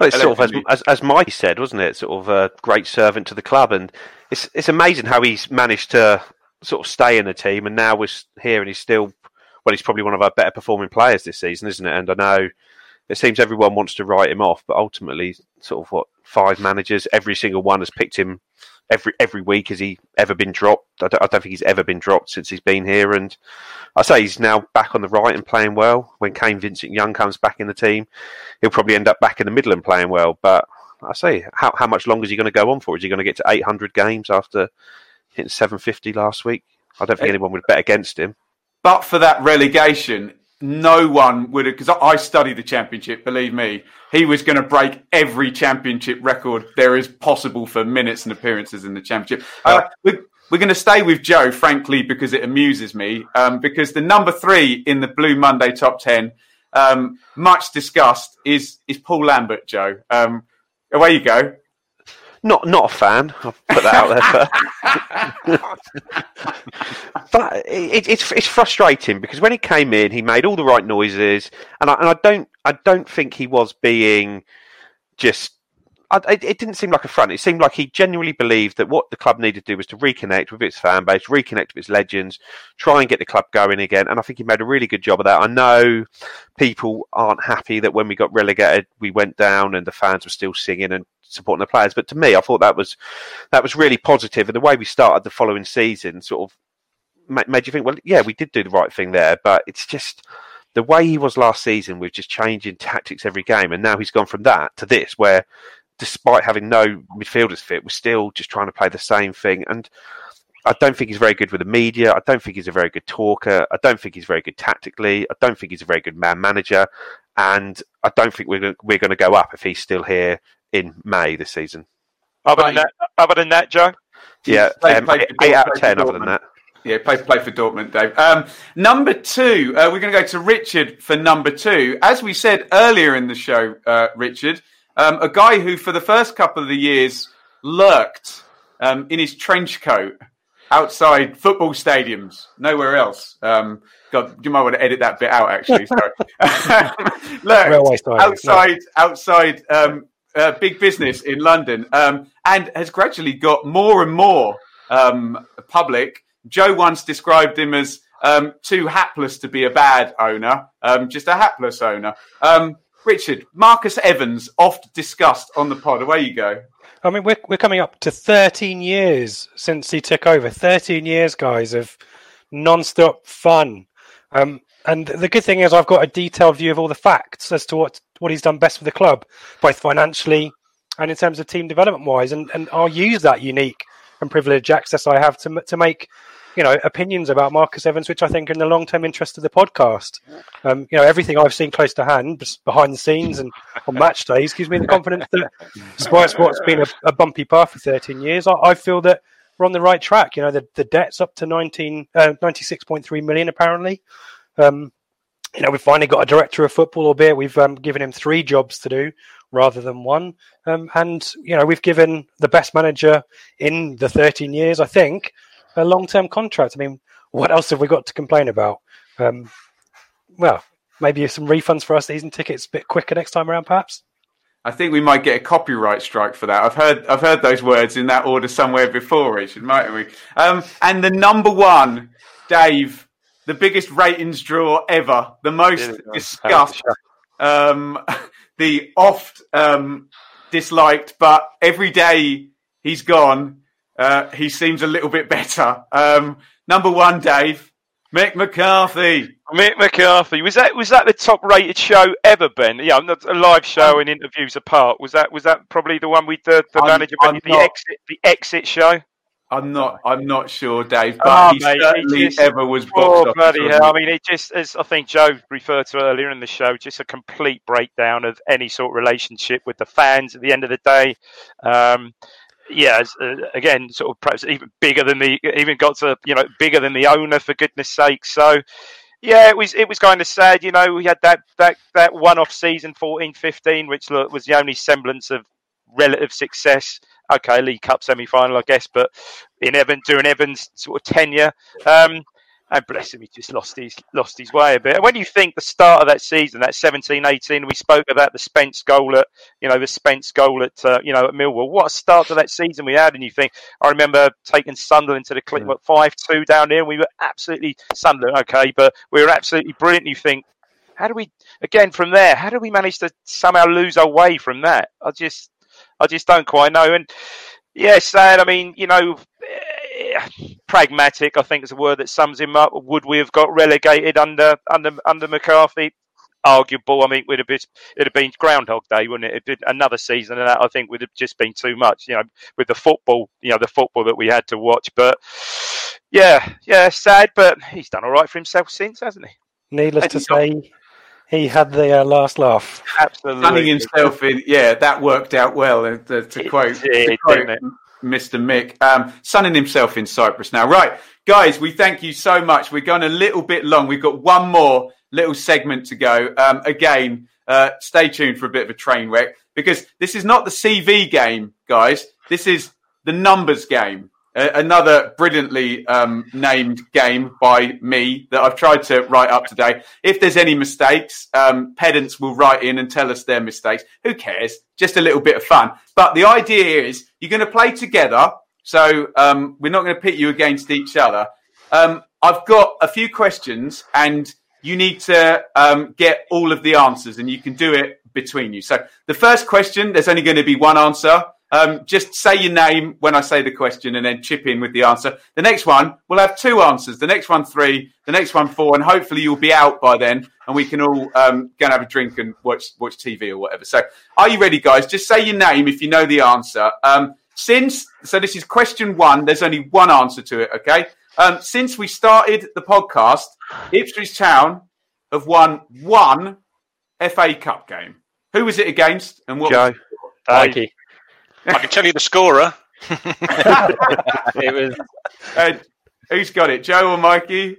Well, it's sort of as, as as Mike said, wasn't it? Sort of a great servant to the club, and it's it's amazing how he's managed to sort of stay in the team, and now we're here, and he's still well, he's probably one of our better performing players this season, isn't it? And I know it seems everyone wants to write him off, but ultimately, sort of what five managers, every single one has picked him every every week. Has he ever been dropped? I don't, I don't think he's ever been dropped since he's been here, and I say he's now back on the right and playing well. When Kane Vincent Young comes back in the team, he'll probably end up back in the middle and playing well. But I say, how how much longer is he going to go on for? Is he going to get to 800 games after hitting 750 last week? I don't think anyone would bet against him. But for that relegation, no one would have, because I study the championship, believe me, he was going to break every championship record there is possible for minutes and appearances in the championship. Uh, we're, we're going to stay with Joe, frankly, because it amuses me, um, because the number three in the Blue Monday top 10, um, much discussed, is, is Paul Lambert, Joe. Um, away you go. Not not a fan. I'll put that out there. But, but it, it's it's frustrating because when he came in, he made all the right noises, and I, and I don't I don't think he was being just. It, it didn't seem like a front. It seemed like he genuinely believed that what the club needed to do was to reconnect with its fan base, reconnect with its legends, try and get the club going again. And I think he made a really good job of that. I know people aren't happy that when we got relegated, we went down and the fans were still singing and supporting the players. But to me, I thought that was that was really positive. And the way we started the following season sort of ma- made you think, well, yeah, we did do the right thing there. But it's just the way he was last season with just changing tactics every game, and now he's gone from that to this, where despite having no midfielders fit, we're still just trying to play the same thing. And I don't think he's very good with the media. I don't think he's a very good talker. I don't think he's very good tactically. I don't think he's a very good man manager. And I don't think we're gonna, we're going to go up if he's still here in May this season. Other than that, other than that, Joe. Yeah, Play- um, play eight, for eight out Dortmund, of ten. Other than that, Yeah, play play for Dortmund, Dave. Um, number two, uh, we're going to go to Richard for number two. As we said earlier in the show, uh, Richard, um, a guy who for the first couple of the years lurked um, in his trench coat outside football stadiums, nowhere else. Um, God, you might want to edit that bit out. Actually, sorry. Lurked outside outside um, uh, big business in London, um, and has gradually got more and more um, public. Joe once described him as um, too hapless to be a bad owner, um, just a hapless owner. Um, Richard, Marcus Evans, oft discussed on the pod. Away you go. I mean, we're we're coming up to 13 years since he took over. 13 years, guys, of non-stop fun. Um, and the good thing is, I've got a detailed view of all the facts as to what what he's done best for the club, both financially and in terms of team development wise. And and I'll use that unique and privileged access I have to to make you know opinions about Marcus Evans, which I think are in the long term interest of the podcast. Um, you know, everything I've seen close to hand, behind the scenes and on match days, gives me the confidence that despite what's been a, a bumpy path for 13 years, I, I feel that we're on the right track. You know, the, the debt's up to 19, uh, 96.3 million apparently. Um, you know, we've finally got a director of football, albeit we've um, given him three jobs to do rather than one. Um, and, you know, we've given the best manager in the 13 years, I think, a long term contract. I mean, what else have we got to complain about? Um, well, maybe some refunds for our season tickets a bit quicker next time around, perhaps. I think we might get a copyright strike for that. I've heard I've heard those words in that order somewhere before, Richard, mightn't we? Um, and the number one, Dave, the biggest ratings draw ever, the most discussed, um, the oft um, disliked, but every day he's gone, uh, he seems a little bit better. Um, number one, Dave, Mick McCarthy. Mick McCarthy was that was that the top rated show ever, Ben? Yeah, not a live show and interviews apart. Was that was that probably the one with the, the I'm- manager I'm the not- exit the exit show? I'm not. I'm not sure, Dave, but Oh, he mate, certainly just- ever was Oh, bloody hell. I mean, it just, as I think Joe referred to earlier in the show, just a complete breakdown of any sort of relationship with the fans at the end of the day. Um, yeah, uh, again, sort of perhaps even bigger than the, even got to, you know, bigger than the owner, for goodness sake. So, yeah, it was it was kind of sad. You know, we had that that that one off season 14 15, which look, was the only semblance of relative success. Okay, League Cup semi final, I guess, but in Evan during Evans' sort of tenure. Um, and bless him, he just lost his lost his way a bit. And when you think the start of that season, that 17-18, we spoke about the Spence goal at you know the Spence goal at uh, you know at Millwall. What a start to that season we had! And you think I remember taking Sunderland to the clip what five two down there, and we were absolutely Sunderland okay, but we were absolutely brilliant. You think how do we again from there? How do we manage to somehow lose our way from that? I just I just don't quite know. And yeah, sad. I mean, you know, pragmatic. I think is a word that sums him up. Would we have got relegated under under under McCarthy? Arguable. I mean, we'd have been it'd have been Groundhog Day, wouldn't it? It'd been another season, and that I think would have just been too much. You know, with the football, you know, the football that we had to watch. But yeah, yeah, sad. But he's done all right for himself since, hasn't he? Needless And to he got- say, he had the uh, last laugh. Absolutely. Sunning himself in, yeah, that worked out well. uh, To, to quote, to quote didn't it? Mr. Mick, um, sunning himself in Cyprus now. Right, guys, we thank you so much. We're going a little bit long. We've got one more little segment to go. Um, again, uh, stay tuned for a bit of a train wreck because this is not the CV game, guys. This is the numbers game. Another brilliantly um, named game by me that I've tried to write up today. If there's any mistakes, um, pedants will write in and tell us their mistakes. Who cares? Just a little bit of fun. But the idea is you're going to play together. So um, we're not going to pit you against each other. Um, I've got a few questions and you need to um, get all of the answers and you can do it between you. So the first question, there's only going to be one answer. Um, just say your name when I say the question and then chip in with the answer. The next one, we'll have two answers. The next one, three. The next one, four. And hopefully you'll be out by then and we can all um, go and have a drink and watch, watch TV or whatever. So are you ready, guys? Just say your name if you know the answer. Um, since, so this is question one, there's only one answer to it, okay? Um, since we started the podcast, Ipswich Town have won one FA Cup game. Who was it against and what? Joe. Mikey. I can tell you the scorer. it was. Uh, who's got it, Joe or Mikey?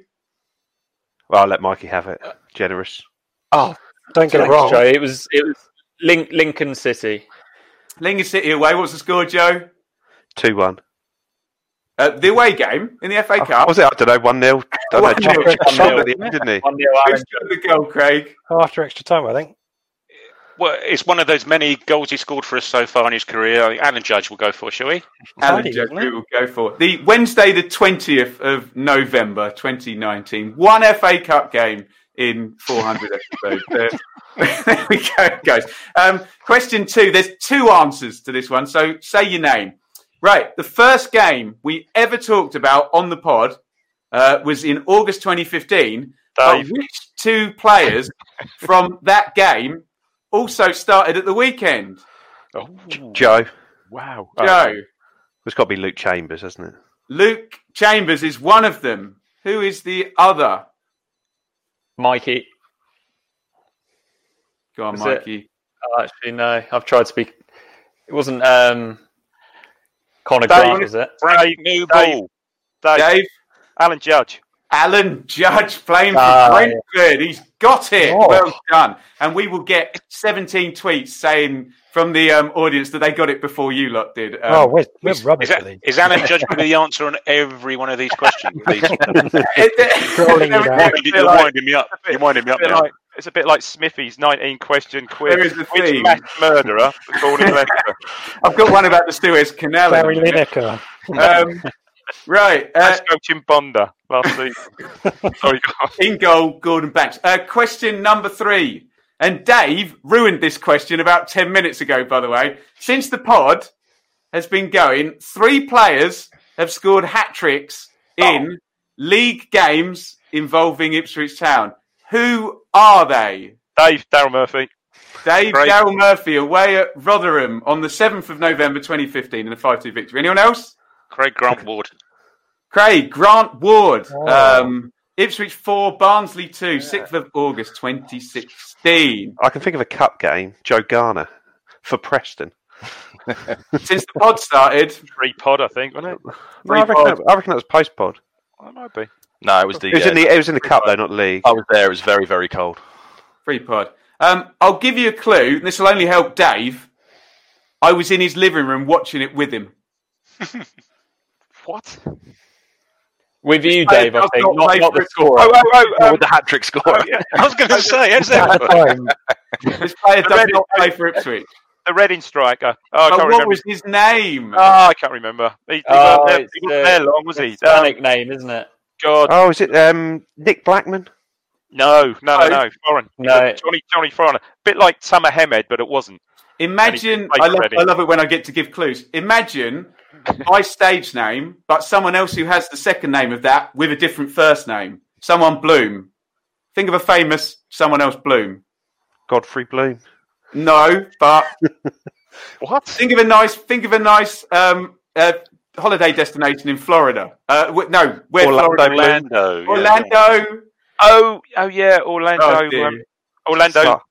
Well, I'll let Mikey have it. Generous. Oh, don't get it wrong. Joe. It was it was Link, Lincoln City. Lincoln City away. What's the score, Joe? 2 1. Uh, the away game in the FA Cup. Was it? I don't know. 1 0. Don't know. 1-0. Chuck- Chuck One-nil. Sutton at didn't he? One nil Who's got the goal, Craig? After extra time, I think. Well, it's one of those many goals he scored for us so far in his career. Alan Judge will go for, shall we? Alan Friday, Judge, we will go for the Wednesday, the twentieth of November, twenty nineteen. One FA Cup game in four hundred episodes. There, there we go, guys. Um, question two. There's two answers to this one, so say your name. Right, the first game we ever talked about on the pod uh, was in August 2015. But which two players from that game also started at the weekend? Oh, Joe. wow. Joe. It's got to be Luke Chambers, hasn't it? Luke Chambers is one of them. Who is the other? Mikey. Go on, Was it- Mikey. Oh, actually, no. I've tried to be. It wasn't um, Conor Dave, Grant, was it? Brand new Dave. ball. Dave, Dave. Alan Judge. Alan Judge playing for Ah, Brentford. He's got it. Oh. Well done. And we will get 17 tweets saying from the um, audience that they got it before you lot did. Um, oh, we're, we're Is, rubbish at that, is Alan Judge going to be the answer on every one of these questions? These- you now. You're winding me up. You're winding me up It's a bit now. like, it's a bit like Smithy's 19 question quiz. There is a Which theme. mass murderer was born in Leicester? I've got one about the Suez Canal. Gary Lineker. Um, right. Uh, coaching Bonda last season. Sorry, in goal, Gordon Banks. Uh, question number three. And Dave ruined this question about 10 minutes ago, by the way. Since the pod has been going, three players have scored hat tricks in league games involving Ipswich Town. Who are they? Dave, Daryl Murphy. Dave. Daryl Murphy away at Rotherham on the 7th of November 2015 in a 5 2 victory. Anyone else? Craig Grant Ward. Craig Grant Ward. Oh. Um, Ipswich 4, Barnsley 2, 6th of August 2016. I can think of a cup game. Joe Garner for Preston. Since the pod started, Free pod, I think, wasn't it? No, I, reckon that, I reckon that was post pod. That might be. No, it was the. It was uh, in the it was in the cup though, not league. I was there. It was very, very cold. free pod. Um, I'll give you a clue. and This will only help Dave. I was in his living room watching it with him. What? With you, Dave, I does think, not not, not the Ipswich. scorer. Oh, oh, oh, Oh, um, with the hat trick score. I was going to say, how's At that? the time, this player does not play for Ipswich. The Reading striker. Oh, I can't what remember. was his name? Oh, I can't remember. He, he Oh, wasn't there, he wasn't the- there long, was he? Um, Hispanic name, isn't it? God, Oh, is it um, Nick Blackman? no, no, no, no, foreign. No. Johnny, Johnny Foreign. Bit like Tomer Hemed, but it wasn't. Imagine, And he played I love, I love it when I get to give clues. Imagine my stage name, but someone else who has the second name of that with a different first name. Someone Bloom. Think of a famous someone else Bloom. Godfrey Bloom. No, but What? think of a nice, think of a nice um, uh, holiday destination in Florida. Uh, w- no, where Orlando. Florida? Orlando. yeah. Orlando. Oh, oh yeah, Orlando. Oh, um, Orlando. Sá.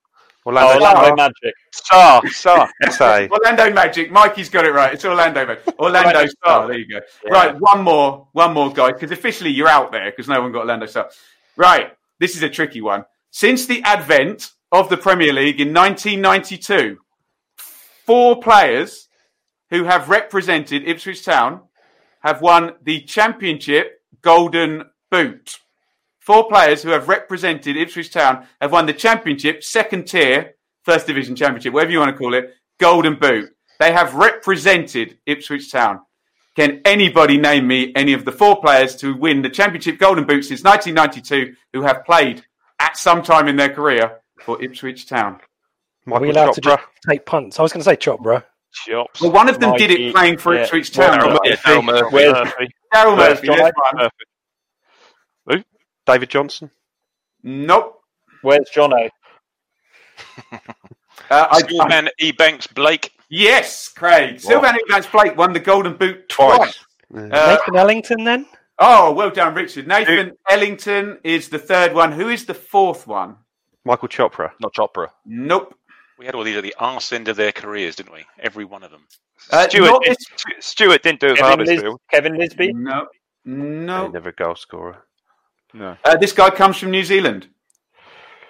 Orlando Orlando Sá. Magic. Sá, Sá. SA. Orlando Magic. Mikey's got it right. It's Orlando Magic. Orlando Orlando Sá. Sá. There you go. Yeah. Right, one more, one more, guys, because officially you're out there because no one got Orlando Sá. Right, this is a tricky one. Since the advent of the Premier League in 1992, four players who have represented Ipswich Town have won the Championship Golden Boot. Four players who have represented Ipswich Town have won the Championship, second tier, First Division Championship, whatever you want to call it, Golden Boot. They have represented Ipswich Town. Can anybody name me any of the four players to win the Championship Golden Boot since 1992 who have played at some time in their career for Ipswich Town? are we allowed to Chopra. just take punts? I was going to say Chopra. Chops. Well, one of them did it playing for yeah. Ipswich Well, Town. Daryl Yeah, Daryl Murphy. Where's- Murphy. Daryl Murphy, John that's one. Murphy. David Johnson. Nope. Where's Jono? Uh, I, I, Schoolman E. Banks Blake. yes, Craig. Sylvan Ebanks-Blake won the Golden Boot twice. Uh, Nathan Ellington, then? oh, well done, Richard. Nathan Ellington is the third one. Who is the fourth one? Michael Chopra. Not Chopra. Nope. We had all these at the arse end of their careers, didn't we? Every one of them. Uh, Stuart, did, this- Stuart didn't do it for Kevin, Lis- Huddersfield. Kevin Lisbie? No. He No. never a goal scorer. No. Uh, this guy comes from New Zealand.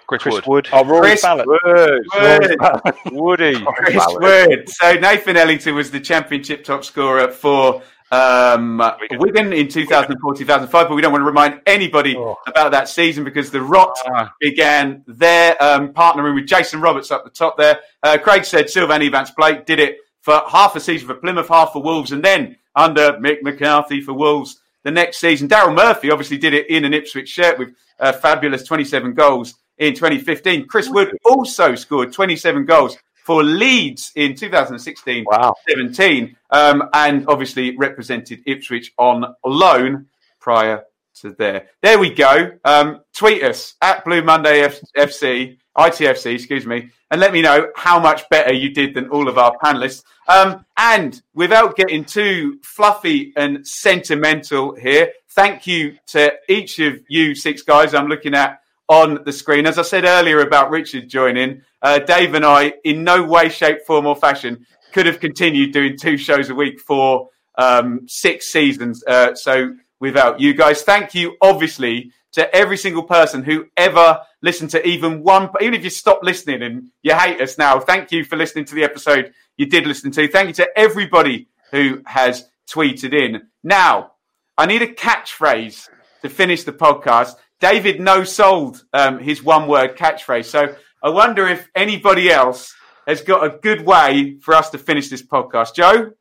Chris, Chris Wood. Wood. Oh, Rory Chris Fallon. Word. Woody. Chris Word. So Nathan Ellington was the championship top scorer for um, Wigan in 2004-2005, but we don't want to remind anybody Oh. about that season because the rot Ah. began there, um, partnering with Jason Roberts up the top there. Uh, Craig said Sylvan Ebanks-Blake did it for half a season for Plymouth, half for Wolves, and then under Mick McCarthy for Wolves the next season. Daryl Murphy obviously did it in an Ipswich shirt with uh, fabulous 27 goals in 2015. Chris Wood also scored 27 goals for Leeds in 2016 Wow. 17, um, and obviously represented Ipswich on loan prior to there. There we go. Um, tweet us at Blue Monday F- FC, ITFC, excuse me, and let me know how much better you did than all of our panelists. Um, and without getting too fluffy and sentimental here, thank you to each of you six guys I'm looking at on the screen. As I said earlier about Richard joining, uh, Dave and I, in no way, shape, form, or fashion, could have continued doing two shows a week for um, six seasons. Uh, so without you guys. Thank you, obviously, to every single person who ever listened to even one, even if you stop listening and you hate us now, thank you for listening to the episode you did listen to. Thank you to everybody who has tweeted in. Now, I need a catchphrase to finish the podcast. David no sold um, his one word catchphrase. So I wonder if anybody else has got a good way for us to finish this podcast. Joe?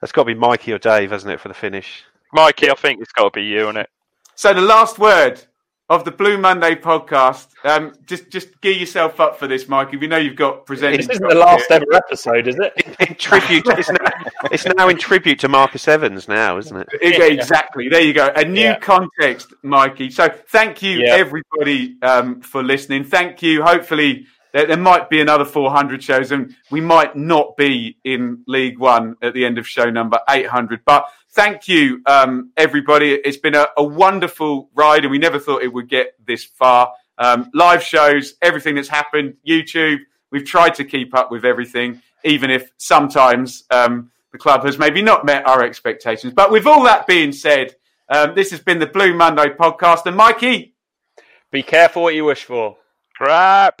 That's got to be Mikey or Dave, hasn't it, for the finish? Mikey, I think it's got to be you, isn't it? So the last word of the Blue Monday podcast. Um, just just gear yourself up for this, Mikey. We know you've got presented. This isn't the last ever episode, is it? In tribute, it's now, it's now in tribute to Marcus Evans, now, isn't it? Yeah, exactly. There you go. A new Yeah. context, Mikey. So thank you, Yeah. everybody, um, for listening. Thank you. Hopefully, there, there might be another 400 shows, and we might not be in League One at the end of show number 800. But thank you, um, everybody. It's been a, a wonderful ride, and we never thought it would get this far. Um, live shows, everything that's happened, YouTube. We've tried to keep up with everything, even if sometimes um, the club has maybe not met our expectations. But with all that being said, um, this has been the Blue Monday podcast. And Mikey, be careful what you wish for. Crap.